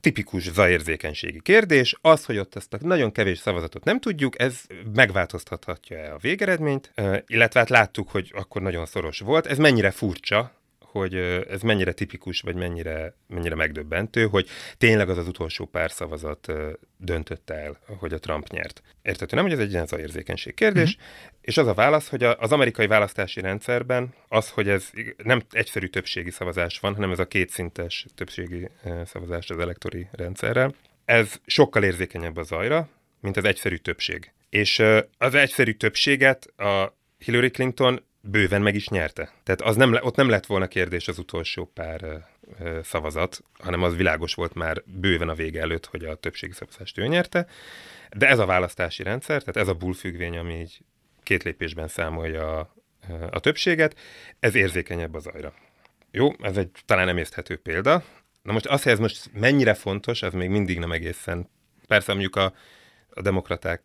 Tipikus zajérzékenységi kérdés, az, hogy ott ezt a nagyon kevés szavazatot nem tudjuk, ez megváltoztathatja-e a végeredményt, uh, illetve hát láttuk, hogy akkor nagyon szoros volt. Ez mennyire furcsa, hogy ez mennyire tipikus, vagy mennyire, mennyire megdöbbentő, hogy tényleg az az utolsó pár szavazat döntötte el, hogy a Trump nyert. Értető nem, hogy ez egy ilyen érzékenység kérdés, mm-hmm. és az a válasz, hogy az amerikai választási rendszerben az, hogy ez nem egyszerű többségi szavazás van, hanem ez a kétszintes többségi szavazás az elektori rendszerrel, ez sokkal érzékenyebb a zajra, mint az egyszerű többség. És az egyszerű többséget a Hillary Clinton bőven meg is nyerte. Tehát az nem, ott nem lett volna kérdés az utolsó pár szavazat, hanem az világos volt már bőven a vége előtt, hogy a többségi szavazást ő nyerte. De ez a választási rendszer, tehát ez a bullfüggvény, ami így két lépésben számolja a, többséget, ez érzékenyebb az ajra. Jó, ez egy talán nem érthető példa. Na most az, hogy ez most mennyire fontos, ez még mindig nem egészen. Persze mondjuk a, a demokraták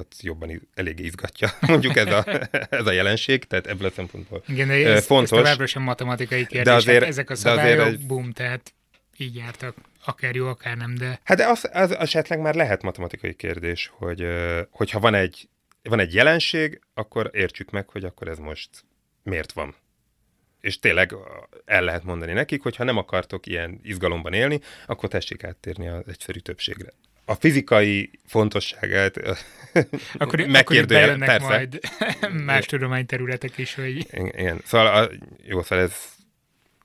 másikat jobban eléggé izgatja, mondjuk ez a, ez a jelenség, tehát ebből a szempontból Igen, ez, fontos. Ez továbbra sem matematikai kérdés, de azért, hát ezek a szabályok, azért, bum, tehát így jártak, akár jó, akár nem, de... Hát de az, az esetleg már lehet matematikai kérdés, hogy hogyha van egy, van egy jelenség, akkor értsük meg, hogy akkor ez most miért van. És tényleg el lehet mondani nekik, hogy ha nem akartok ilyen izgalomban élni, akkor tessék áttérni az egyszerű többségre a fizikai fontosságát akkor, megkérdőjel, akkor persze. majd más tudományterületek is, hogy... Igen, szóval, a, jó, szóval ez,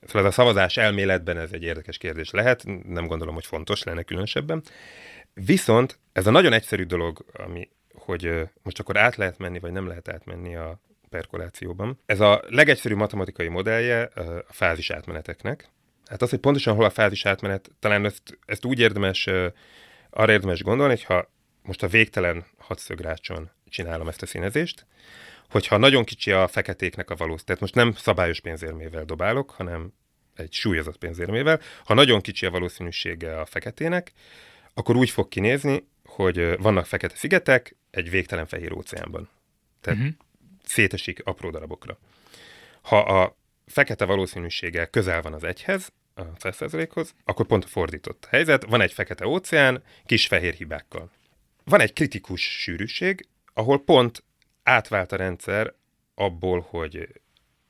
szóval ez a szavazás elméletben ez egy érdekes kérdés lehet, nem gondolom, hogy fontos lenne különösebben. Viszont ez a nagyon egyszerű dolog, ami, hogy most akkor át lehet menni, vagy nem lehet átmenni a perkolációban. Ez a legegyszerűbb matematikai modellje a fázis átmeneteknek. Hát az, hogy pontosan hol a fázis átmenet, talán ezt, ezt úgy érdemes arra érdemes gondolni, hogy ha most a végtelen hatszögrácson csinálom ezt a színezést, hogyha nagyon kicsi a feketéknek a valószínűség, tehát most nem szabályos pénzérmével dobálok, hanem egy súlyozott pénzérmével, ha nagyon kicsi a valószínűsége a feketének, akkor úgy fog kinézni, hogy vannak fekete szigetek egy végtelen fehér óceánban. Tehát uh-huh. szétesik apró darabokra. Ha a fekete valószínűsége közel van az egyhez, a 100%-hoz, akkor pont a fordított helyzet. Van egy fekete óceán, kis fehér hibákkal. Van egy kritikus sűrűség, ahol pont átvált a rendszer abból, hogy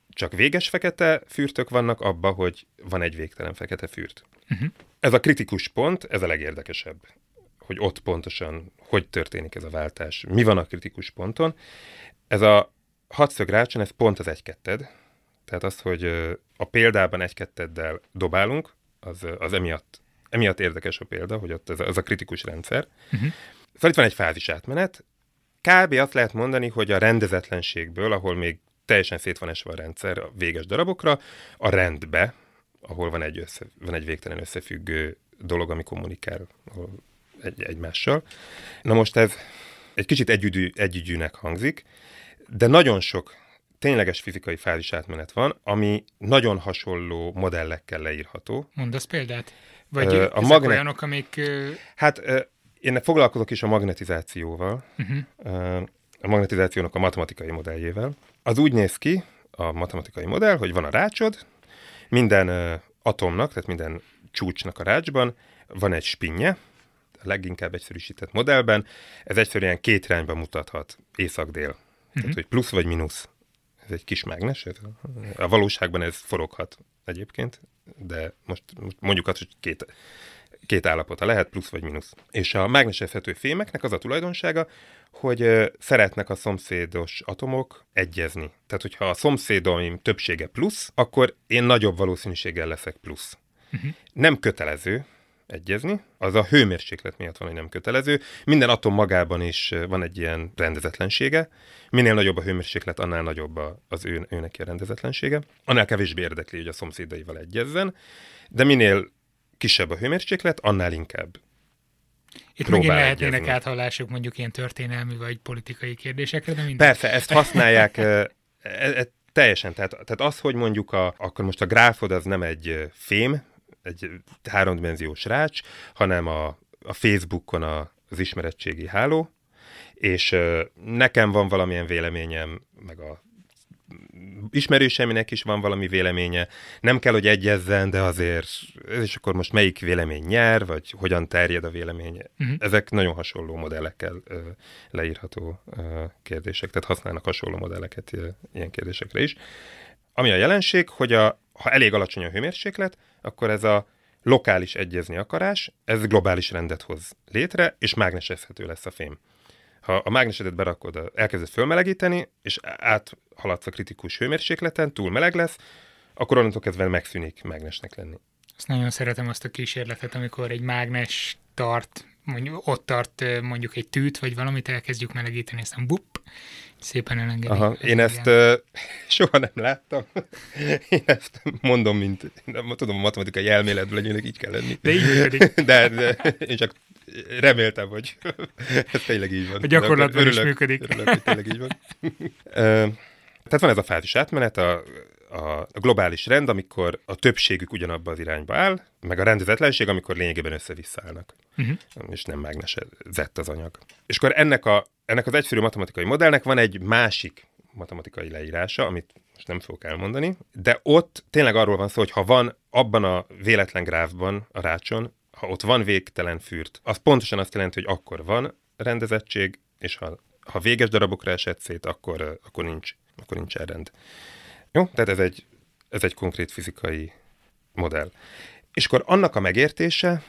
csak véges fekete fürtök vannak, abba, hogy van egy végtelen fekete fürt. Uh-huh. Ez a kritikus pont, ez a legérdekesebb, hogy ott pontosan hogy történik ez a váltás, mi van a kritikus ponton. Ez a hatszög rácson, ez pont az egy-ketted, tehát az, hogy a példában egy-ketteddel dobálunk, az, az emiatt, emiatt érdekes a példa, hogy ott ez a, ez a kritikus rendszer. Uh-huh. Szóval itt van egy fázis átmenet. Kb. azt lehet mondani, hogy a rendezetlenségből, ahol még teljesen szét van esve a rendszer a véges darabokra, a rendbe, ahol van egy, össze, van egy végtelen összefüggő dolog, ami kommunikál egy, egymással. Na most ez egy kicsit együgyű, együgyűnek hangzik, de nagyon sok tényleges fizikai fázis átmenet van, ami nagyon hasonló modellekkel leírható. Mondasz példát? Vagy uh, a magnet... olyanok, amik... Hát én foglalkozok is a magnetizációval, uh-huh. a magnetizációnak a matematikai modelljével. Az úgy néz ki, a matematikai modell, hogy van a rácsod, minden atomnak, tehát minden csúcsnak a rácsban van egy spinje, a leginkább egyszerűsített modellben, ez egyszerűen két irányba mutathat, észak-dél. Uh-huh. Tehát, hogy plusz vagy mínusz. Ez egy kis mágnes, ez a, valóságban ez foroghat egyébként, de most, most mondjuk azt, hogy két, két állapota lehet, plusz vagy mínusz. És a mágnesezhető fémeknek az a tulajdonsága, hogy szeretnek a szomszédos atomok egyezni. Tehát, hogyha a szomszédaim többsége plusz, akkor én nagyobb valószínűséggel leszek plusz. Uh-huh. Nem kötelező egyezni, az a hőmérséklet miatt van, hogy nem kötelező. Minden atom magában is van egy ilyen rendezetlensége. Minél nagyobb a hőmérséklet, annál nagyobb az ő, őnek a rendezetlensége. Annál kevésbé érdekli, hogy a szomszédaival egyezzen, de minél kisebb a hőmérséklet, annál inkább itt megint lehetnének egyezni. áthallások mondjuk ilyen történelmi vagy politikai kérdésekre, de minden. Persze, ezt használják e, e, teljesen. Tehát, tehát az, hogy mondjuk a, akkor most a gráfod az nem egy fém, egy háromdimenziós rács, hanem a, a Facebookon a, az ismeretségi háló, és nekem van valamilyen véleményem, meg a ismerőseminek is van valami véleménye, nem kell, hogy egyezzen, de azért, és akkor most melyik vélemény nyer, vagy hogyan terjed a véleménye. Uh-huh. Ezek nagyon hasonló modellekkel ö, leírható ö, kérdések, tehát használnak hasonló modelleket ö, ilyen kérdésekre is. Ami a jelenség, hogy a, ha elég alacsony a hőmérséklet, akkor ez a lokális egyezni akarás, ez globális rendet hoz létre, és mágnesezhető lesz a fém ha a mágnesedet berakod, elkezded fölmelegíteni, és áthaladsz a kritikus hőmérsékleten, túl meleg lesz, akkor onnantól kezdve megszűnik mágnesnek lenni. Azt nagyon szeretem azt a kísérletet, amikor egy mágnes tart, mondjuk, ott tart mondjuk egy tűt, vagy valamit, elkezdjük melegíteni, aztán bup, szépen elengedik. Aha, én ezt uh, soha nem láttam. én ezt mondom, mint nem tudom, a matematikai elméletből egyébként így kell lenni. De így működik. de, de én csak reméltem, hogy ez tényleg így van. A gyakorlatban örülök, is működik. Örülök, hogy tényleg így van. Tehát van ez a fázis átmenet, a, a, a globális rend, amikor a többségük ugyanabba az irányba áll, meg a rendezetlenség, amikor lényegében össze-visszaállnak, uh-huh. és nem mágnesezett az anyag. És akkor ennek, a, ennek az egyszerű matematikai modellnek van egy másik matematikai leírása, amit most nem fogok elmondani, de ott tényleg arról van szó, hogy ha van abban a véletlen gráfban, a rácson, ha ott van végtelen fürt, az pontosan azt jelenti, hogy akkor van rendezettség, és ha, ha véges darabokra esett szét, akkor, akkor, nincs, akkor nincs rend. Jó? Tehát ez egy, ez egy konkrét fizikai modell. És akkor annak a megértése,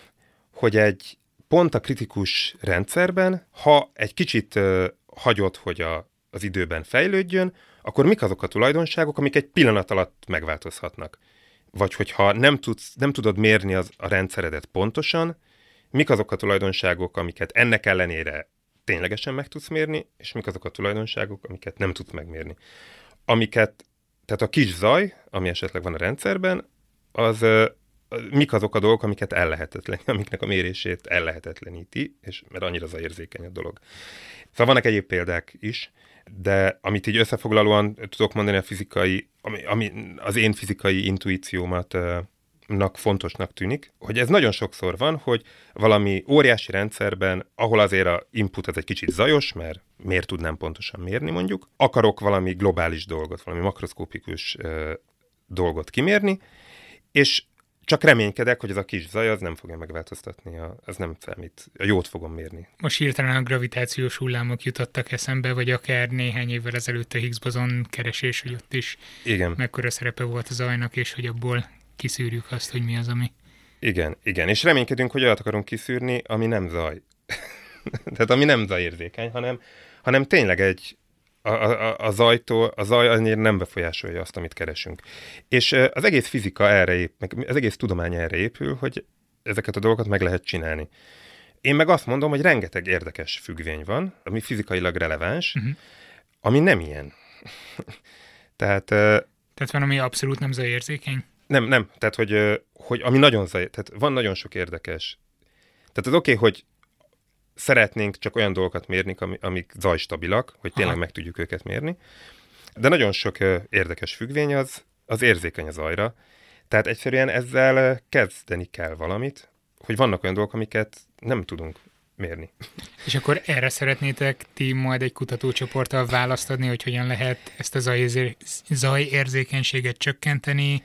hogy egy pont a kritikus rendszerben, ha egy kicsit hagyod, hogy a, az időben fejlődjön, akkor mik azok a tulajdonságok, amik egy pillanat alatt megváltozhatnak vagy hogyha nem, tudsz, nem tudod mérni az, a rendszeredet pontosan, mik azok a tulajdonságok, amiket ennek ellenére ténylegesen meg tudsz mérni, és mik azok a tulajdonságok, amiket nem tudsz megmérni. Amiket, tehát a kis zaj, ami esetleg van a rendszerben, az mik azok a dolgok, amiket ellehetetlen, amiknek a mérését ellehetetleníti, és mert annyira zajérzékeny a dolog. Szóval vannak egyéb példák is, de amit így összefoglalóan tudok mondani a fizikai, ami, ami az én fizikai intuíciómat nak fontosnak tűnik, hogy ez nagyon sokszor van, hogy valami óriási rendszerben, ahol azért a input az egy kicsit zajos, mert miért tudnám pontosan mérni mondjuk, akarok valami globális dolgot, valami makroszkópikus ö, dolgot kimérni, és csak reménykedek, hogy ez a kis zaj az nem fogja megváltoztatni, a, ez nem számít, a jót fogom mérni. Most hirtelen a gravitációs hullámok jutottak eszembe, vagy akár néhány évvel ezelőtt a Higgs bozon keresés, hogy ott is igen. mekkora szerepe volt a zajnak, és hogy abból kiszűrjük azt, hogy mi az, ami... Igen, igen, és reménykedünk, hogy olyat akarunk kiszűrni, ami nem zaj. Tehát ami nem zajérzékeny, hanem, hanem tényleg egy, a, a, a, zajtól, a zaj annyira nem befolyásolja azt, amit keresünk. És az egész fizika erre ép, meg az egész tudomány erre épül, hogy ezeket a dolgokat meg lehet csinálni. Én meg azt mondom, hogy rengeteg érdekes függvény van, ami fizikailag releváns, uh-huh. ami nem ilyen. Tehát... Tehát van, ami abszolút nem zajérzékeny? Nem, nem. Tehát, hogy, hogy ami nagyon zaj... Tehát van nagyon sok érdekes. Tehát az oké, okay, hogy szeretnénk csak olyan dolgokat mérni, amik zajstabilak, hogy tényleg Aha. meg tudjuk őket mérni. De nagyon sok érdekes függvény az, az érzékeny az zajra. Tehát egyszerűen ezzel kezdeni kell valamit, hogy vannak olyan dolgok, amiket nem tudunk mérni. És akkor erre szeretnétek ti majd egy kutatócsoporttal választ adni, hogy hogyan lehet ezt a zajérzékenységet csökkenteni,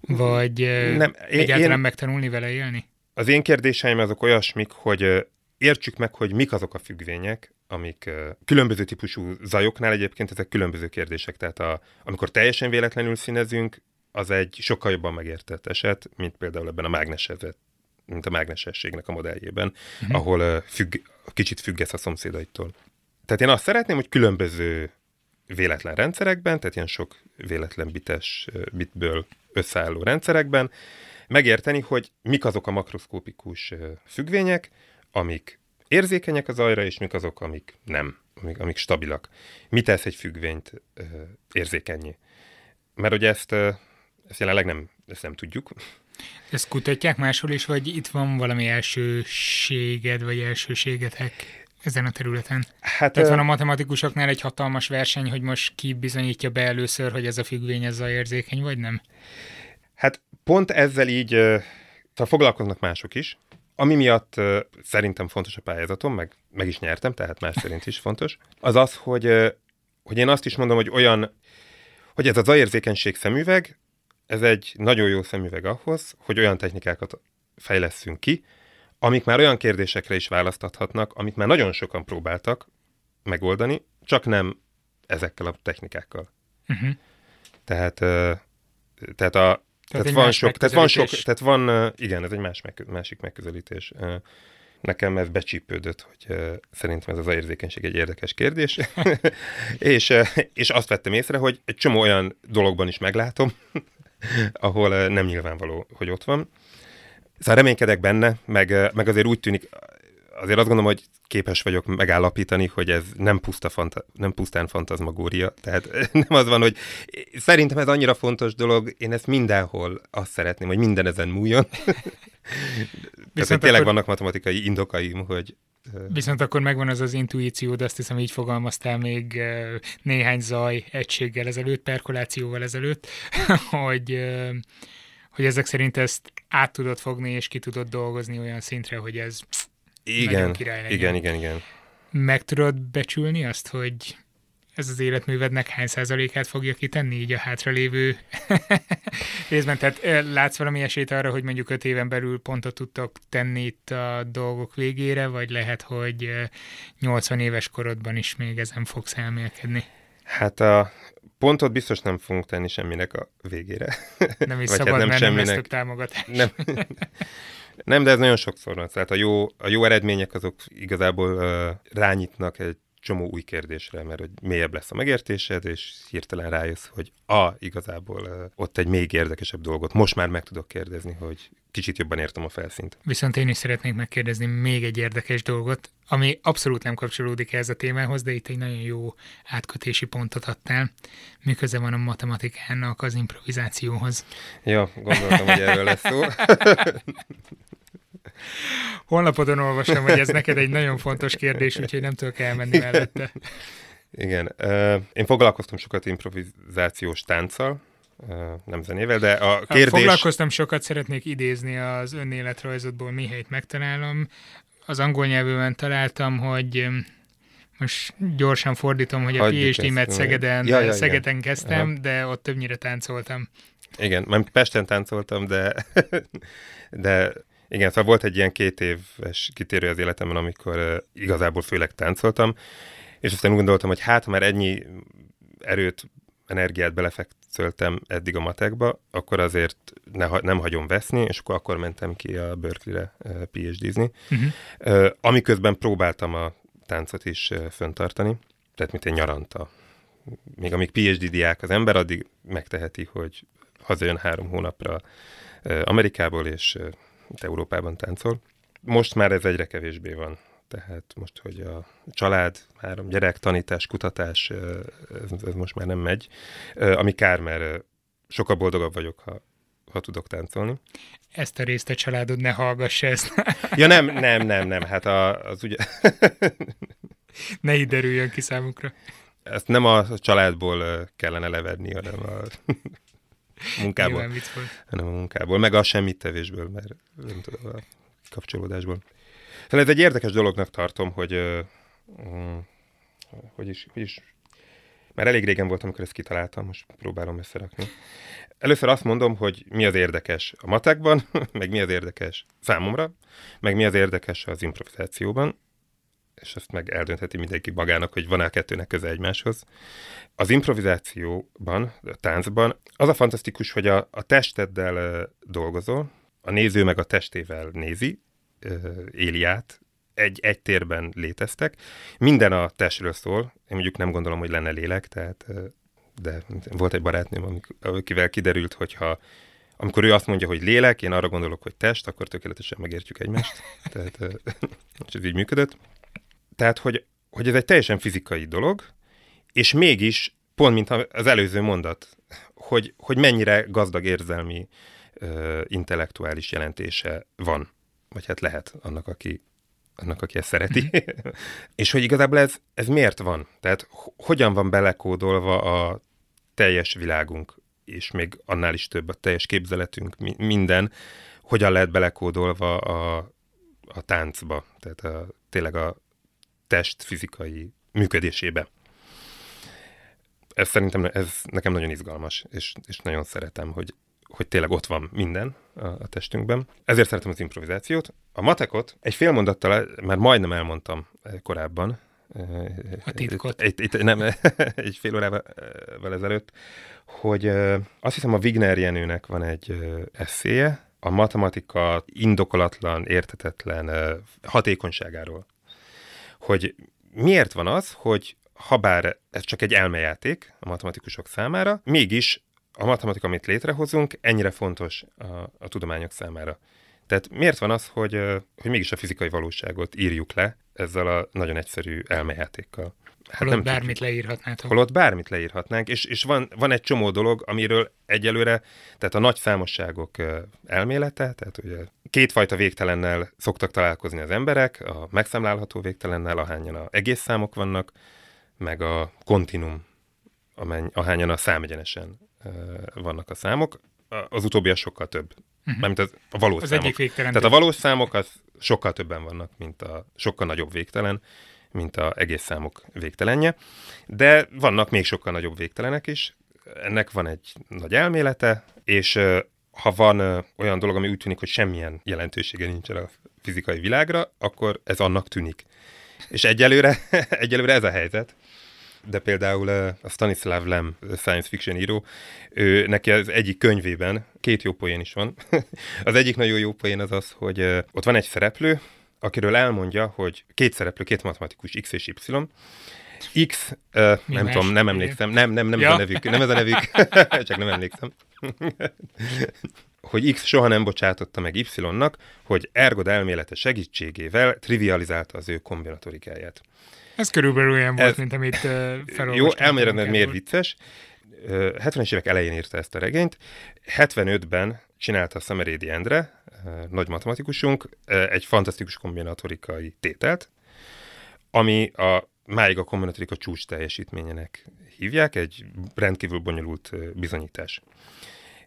vagy nem, egyáltalán én, megtanulni vele élni? Az én kérdéseim azok olyasmik, hogy értsük meg, hogy mik azok a függvények, amik különböző típusú zajoknál egyébként ezek különböző kérdések. Tehát a, amikor teljesen véletlenül színezünk, az egy sokkal jobban megértett eset, mint például ebben a mágnesezet mint a mágnesességnek a modelljében, uh-huh. ahol függ, kicsit függesz a szomszédaitól. Tehát én azt szeretném, hogy különböző véletlen rendszerekben, tehát ilyen sok véletlen bites bitből összeálló rendszerekben megérteni, hogy mik azok a makroszkópikus függvények, amik érzékenyek az ajra, és mik azok, amik nem, amik, amik stabilak. Mi tesz egy függvényt uh, érzékenyé? Mert ugye ezt, uh, ezt jelenleg nem, ezt nem tudjuk. Ezt kutatják máshol is, vagy itt van valami elsőséged, vagy elsőségetek ezen a területen? Hát, Tehát van a matematikusoknál egy hatalmas verseny, hogy most ki bizonyítja be először, hogy ez a függvény ez a érzékeny, vagy nem? Hát pont ezzel így tehát foglalkoznak mások is, ami miatt uh, szerintem fontos a pályázatom, meg, meg is nyertem, tehát más szerint is fontos, az az, hogy, uh, hogy én azt is mondom, hogy olyan, hogy ez az zajérzékenység szemüveg, ez egy nagyon jó szemüveg ahhoz, hogy olyan technikákat fejleszünk ki, amik már olyan kérdésekre is választathatnak, amit már nagyon sokan próbáltak megoldani, csak nem ezekkel a technikákkal. Uh-huh. Tehát, tehát a, tehát, tehát van sok, tehát van sok, tehát van, igen, ez egy más másik megközelítés. Nekem ez becsípődött, hogy szerintem ez az érzékenység egy érdekes kérdés, és, és azt vettem észre, hogy egy csomó olyan dologban is meglátom, ahol nem nyilvánvaló, hogy ott van. Szóval reménykedek benne, meg, meg azért úgy tűnik, azért azt gondolom, hogy képes vagyok megállapítani, hogy ez nem, puszta fanta- nem pusztán fantazmagória. Tehát nem az van, hogy szerintem ez annyira fontos dolog, én ezt mindenhol azt szeretném, hogy minden ezen múljon. Tehát, tényleg akkor... vannak matematikai indokaim, hogy... Viszont akkor megvan az az intuíció, de azt hiszem így fogalmaztál még néhány zaj egységgel ezelőtt, perkolációval ezelőtt, hogy, hogy ezek szerint ezt át tudod fogni és ki tudod dolgozni olyan szintre, hogy ez igen, igen, igen, igen. Meg tudod becsülni azt, hogy ez az életművednek hány százalékát fogja kitenni így a hátralévő részben? Tehát látsz valami esélyt arra, hogy mondjuk öt éven belül pontot tudtok tenni itt a dolgok végére, vagy lehet, hogy 80 éves korodban is még ezen fogsz elmélkedni? Hát a pontot biztos nem fogunk tenni semminek a végére. Nem is Vagy szabad, hát nem mert semminek. nem lesz támogatás. Nem. Nem, de ez nagyon sokszor van. Tehát a jó, a jó eredmények azok igazából uh, rányitnak egy csomó új kérdésre, mert hogy mélyebb lesz a megértésed, és hirtelen rájössz, hogy a, igazából ott egy még érdekesebb dolgot most már meg tudok kérdezni, hogy kicsit jobban értem a felszínt. Viszont én is szeretnék megkérdezni még egy érdekes dolgot, ami abszolút nem kapcsolódik ez a témához, de itt egy nagyon jó átkötési pontot adtál. Mi köze van a matematikának az improvizációhoz? Ja, gondoltam, hogy erről lesz szó. Honlapodon olvastam, hogy ez neked egy nagyon fontos kérdés, úgyhogy nem tudok elmenni mellette. Igen. Én foglalkoztam sokat improvizációs tánccal, nem zenével, de a kérdés... Foglalkoztam sokat, szeretnék idézni az önéletrajzodból, mihelyt megtalálom. Az angol nyelvűen találtam, hogy most gyorsan fordítom, hogy a PhD-met Szegeden, ja, ja, Szegeden igen. kezdtem, Aha. de ott többnyire táncoltam. Igen, mert Pesten táncoltam, de, de igen, szóval volt egy ilyen két éves kitérő az életemben, amikor igazából főleg táncoltam, és aztán úgy gondoltam, hogy hát, ha már ennyi erőt, energiát belefektettem eddig a matekba, akkor azért ne, nem hagyom veszni, és akkor, akkor mentem ki a Berkeley-re PhD-zni, uh-huh. uh, amiközben próbáltam a táncot is föntartani, tehát mint egy nyaranta. Még amíg PhD diák az ember, addig megteheti, hogy hazajön három hónapra Amerikából, és itt Európában táncol. Most már ez egyre kevésbé van. tehát most, hogy a család, három gyerek, tanítás, kutatás, ez, ez most már nem megy, ami kár, mert sokkal boldogabb vagyok, ha, ha tudok táncolni. Ezt a részt a családod ne hallgassa ezt. ja nem, nem, nem, nem, hát a, az ugye... ne így derüljön ki számukra. Ezt nem a családból kellene levedni, hanem a munkából. Hanem a munkából, meg a semmit tevésből, mert nem tudom, a kapcsolódásból. Szóval ez egy érdekes dolognak tartom, hogy, uh, hogy, is, hogy is, már elég régen voltam, amikor ezt kitaláltam, most próbálom összerakni. Először azt mondom, hogy mi az érdekes a matekban, meg mi az érdekes számomra, meg mi az érdekes az improvizációban, és ezt meg eldöntheti mindenki magának, hogy van-e a kettőnek köze egymáshoz. Az improvizációban, a táncban az a fantasztikus, hogy a, a testeddel dolgozol, a néző meg a testével nézi, éli át, egy, egy térben léteztek. Minden a testről szól, én mondjuk nem gondolom, hogy lenne lélek, tehát de volt egy barátnőm, akivel kiderült, hogyha amikor ő azt mondja, hogy lélek, én arra gondolok, hogy test, akkor tökéletesen megértjük egymást. Tehát és ez így működött. Tehát, hogy, hogy ez egy teljesen fizikai dolog, és mégis, pont mint az előző mondat, hogy, hogy mennyire gazdag érzelmi, intellektuális jelentése van vagy hát lehet annak, aki, annak, aki ezt szereti. Mhm. és hogy igazából ez, ez miért van? Tehát hogyan van belekódolva a teljes világunk, és még annál is több a teljes képzeletünk, mi, minden, hogyan lehet belekódolva a, a táncba, tehát a, tényleg a test fizikai működésébe. Ez szerintem ez nekem nagyon izgalmas, és, és nagyon szeretem, hogy hogy tényleg ott van minden a, a testünkben. Ezért szeretem az improvizációt. A matekot egy fél mondattal már majdnem elmondtam eh, korábban. Eh, a titkot. Itt, itt, nem, egy fél órával ezelőtt, hogy eh, azt hiszem a Wigner Jenőnek van egy eszéje, a matematika indokolatlan, értetetlen hatékonyságáról. Hogy miért van az, hogy ha bár ez csak egy elmejáték a matematikusok számára, mégis a matematika, amit létrehozunk, ennyire fontos a, a tudományok számára. Tehát miért van az, hogy, hogy mégis a fizikai valóságot írjuk le ezzel a nagyon egyszerű elmejátékkal? Hát holott nem bármit tudjuk. leírhatnátok. Holott bármit leírhatnánk, és, és van, van egy csomó dolog, amiről egyelőre, tehát a nagy számosságok elmélete, tehát ugye kétfajta végtelennel szoktak találkozni az emberek, a megszámlálható végtelennel, ahányan a egész számok vannak, meg a kontinum, amenny, ahányan a számegyenesen vannak a számok, az utóbbi a sokkal több. Uh-huh. Mármint az, a valós az számok. Egyik végtelen Tehát a valós számok az sokkal többen vannak, mint a sokkal nagyobb végtelen, mint a egész számok végtelenje. De vannak még sokkal nagyobb végtelenek is. Ennek van egy nagy elmélete, és ha van olyan dolog, ami úgy tűnik, hogy semmilyen jelentősége nincsen a fizikai világra, akkor ez annak tűnik. És egyelőre, egyelőre ez a helyzet de például a Stanislav Lem, science fiction író, ő, neki az egyik könyvében két jó poén is van. az egyik nagyon jó poén az az, hogy ott van egy szereplő, akiről elmondja, hogy két szereplő, két matematikus X és Y, X, uh, nem más? tudom, nem emlékszem, nem, nem, nem ja. ez a nevük, nem ez a nevük, csak nem emlékszem. hogy X soha nem bocsátotta meg Y-nak, hogy Ergod elmélete segítségével trivializálta az ő kombinatorikáját. Ez körülbelül olyan volt, Ez, mint amit uh, felolvastam. Jó, mert miért vicces. 70-es évek elején írta ezt a regényt. 75-ben csinálta Szemerédi Endre, nagy matematikusunk, egy fantasztikus kombinatorikai tételt, ami a máig a kombinatorika csúcs teljesítményének hívják, egy rendkívül bonyolult bizonyítás.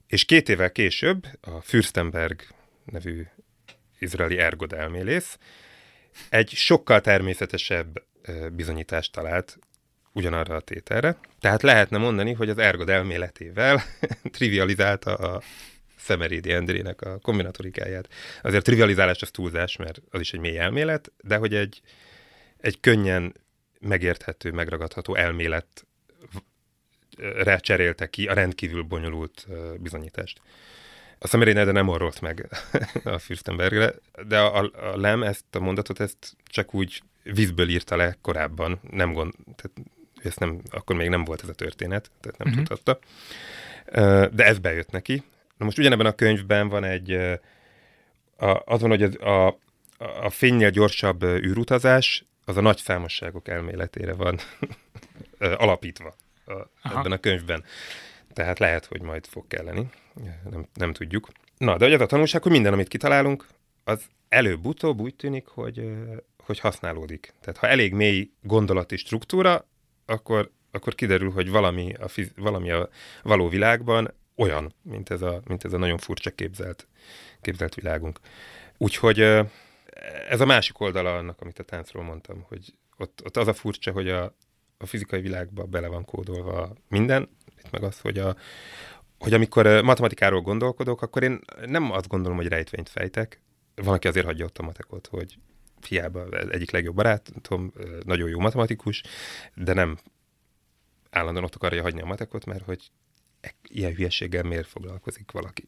És két évvel később a Fürstenberg nevű izraeli ergod egy sokkal természetesebb bizonyítást talált ugyanarra a tételre. Tehát lehetne mondani, hogy az ergod elméletével trivializálta a Szemerédi Endrének a kombinatorikáját. Azért trivializálás az túlzás, mert az is egy mély elmélet, de hogy egy, egy könnyen megérthető, megragadható elmélet cserélte ki a rendkívül bonyolult bizonyítást. A Szemerédi de nem orrolt meg a Fürstenbergre, de a, a Lem ezt a mondatot ezt csak úgy vízből írta le korábban, nem gond, tehát ezt nem, akkor még nem volt ez a történet, tehát nem uh-huh. tudhatta. De ez bejött neki. Na most ugyanebben a könyvben van egy, az van, hogy a, a fénynél gyorsabb űrutazás az a nagy számosságok elméletére van alapítva a, ebben a könyvben. Tehát lehet, hogy majd fog kelleni, nem, nem tudjuk. Na, de hogy az a tanulság, hogy minden, amit kitalálunk, az előbb-utóbb úgy tűnik, hogy, hogy használódik. Tehát ha elég mély gondolati struktúra, akkor, akkor kiderül, hogy valami a, fiz, valami a való világban olyan, mint ez a, mint ez a nagyon furcsa képzelt, képzelt világunk. Úgyhogy ez a másik oldala annak, amit a táncról mondtam, hogy ott, ott az a furcsa, hogy a, a fizikai világba bele van kódolva minden, itt meg az, hogy, a, hogy amikor matematikáról gondolkodok, akkor én nem azt gondolom, hogy rejtvényt fejtek. Van, aki azért hagyja ott a matekot, hogy hiába egyik legjobb barátom, nagyon jó matematikus, de nem állandóan ott akarja hagyni a matekot, mert hogy ilyen hülyeséggel miért foglalkozik valaki.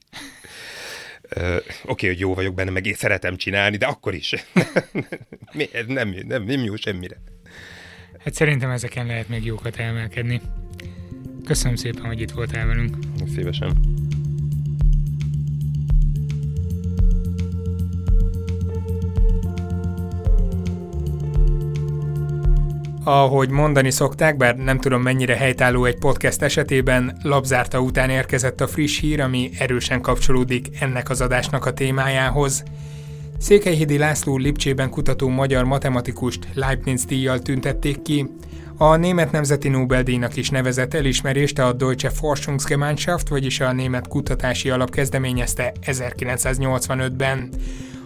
Oké, okay, hogy jó vagyok benne, meg én szeretem csinálni, de akkor is. nem, nem, nem, nem jó semmire. Hát szerintem ezeken lehet még jókat emelkedni. Köszönöm szépen, hogy itt voltál velünk. Szívesen. Ahogy mondani szokták, bár nem tudom mennyire helytálló egy podcast esetében, labzárta után érkezett a friss hír, ami erősen kapcsolódik ennek az adásnak a témájához. Székelyhidi László Lipcsében kutató magyar matematikust Leibniz díjjal tüntették ki. A német nemzeti Nobel-díjnak is nevezett elismerést a Deutsche Forschungsgemeinschaft, vagyis a Német Kutatási Alap kezdeményezte 1985-ben.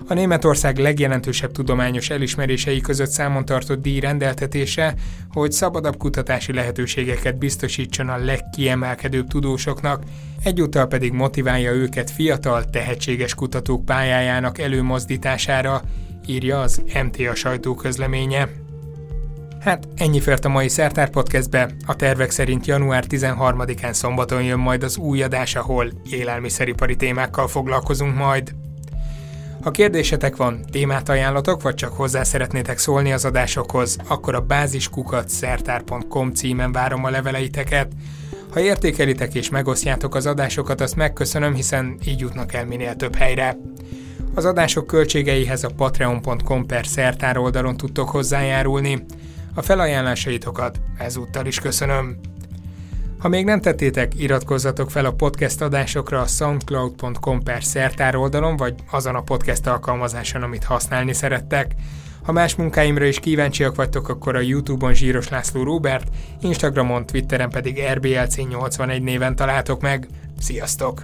A Németország legjelentősebb tudományos elismerései között számon tartott díj rendeltetése, hogy szabadabb kutatási lehetőségeket biztosítson a legkiemelkedőbb tudósoknak, egyúttal pedig motiválja őket fiatal, tehetséges kutatók pályájának előmozdítására, írja az MTA sajtóközleménye. Hát ennyi fért a mai Szertár Podcastbe. A tervek szerint január 13-án szombaton jön majd az új adás, ahol élelmiszeripari témákkal foglalkozunk majd. Ha kérdésetek van, témát ajánlatok, vagy csak hozzá szeretnétek szólni az adásokhoz, akkor a báziskukat szertár.com címen várom a leveleiteket. Ha értékelitek és megosztjátok az adásokat, azt megköszönöm, hiszen így jutnak el minél több helyre. Az adások költségeihez a patreon.com per szertár oldalon tudtok hozzájárulni. A felajánlásaitokat ezúttal is köszönöm. Ha még nem tettétek, iratkozzatok fel a podcast adásokra a soundcloud.com per szertár oldalon, vagy azon a podcast alkalmazáson, amit használni szerettek. Ha más munkáimra is kíváncsiak vagytok, akkor a Youtube-on Zsíros László Róbert, Instagramon, Twitteren pedig RBLC81 néven találtok meg. Sziasztok!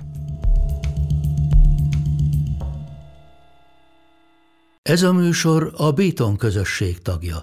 Ez a műsor a Béton közösség tagja.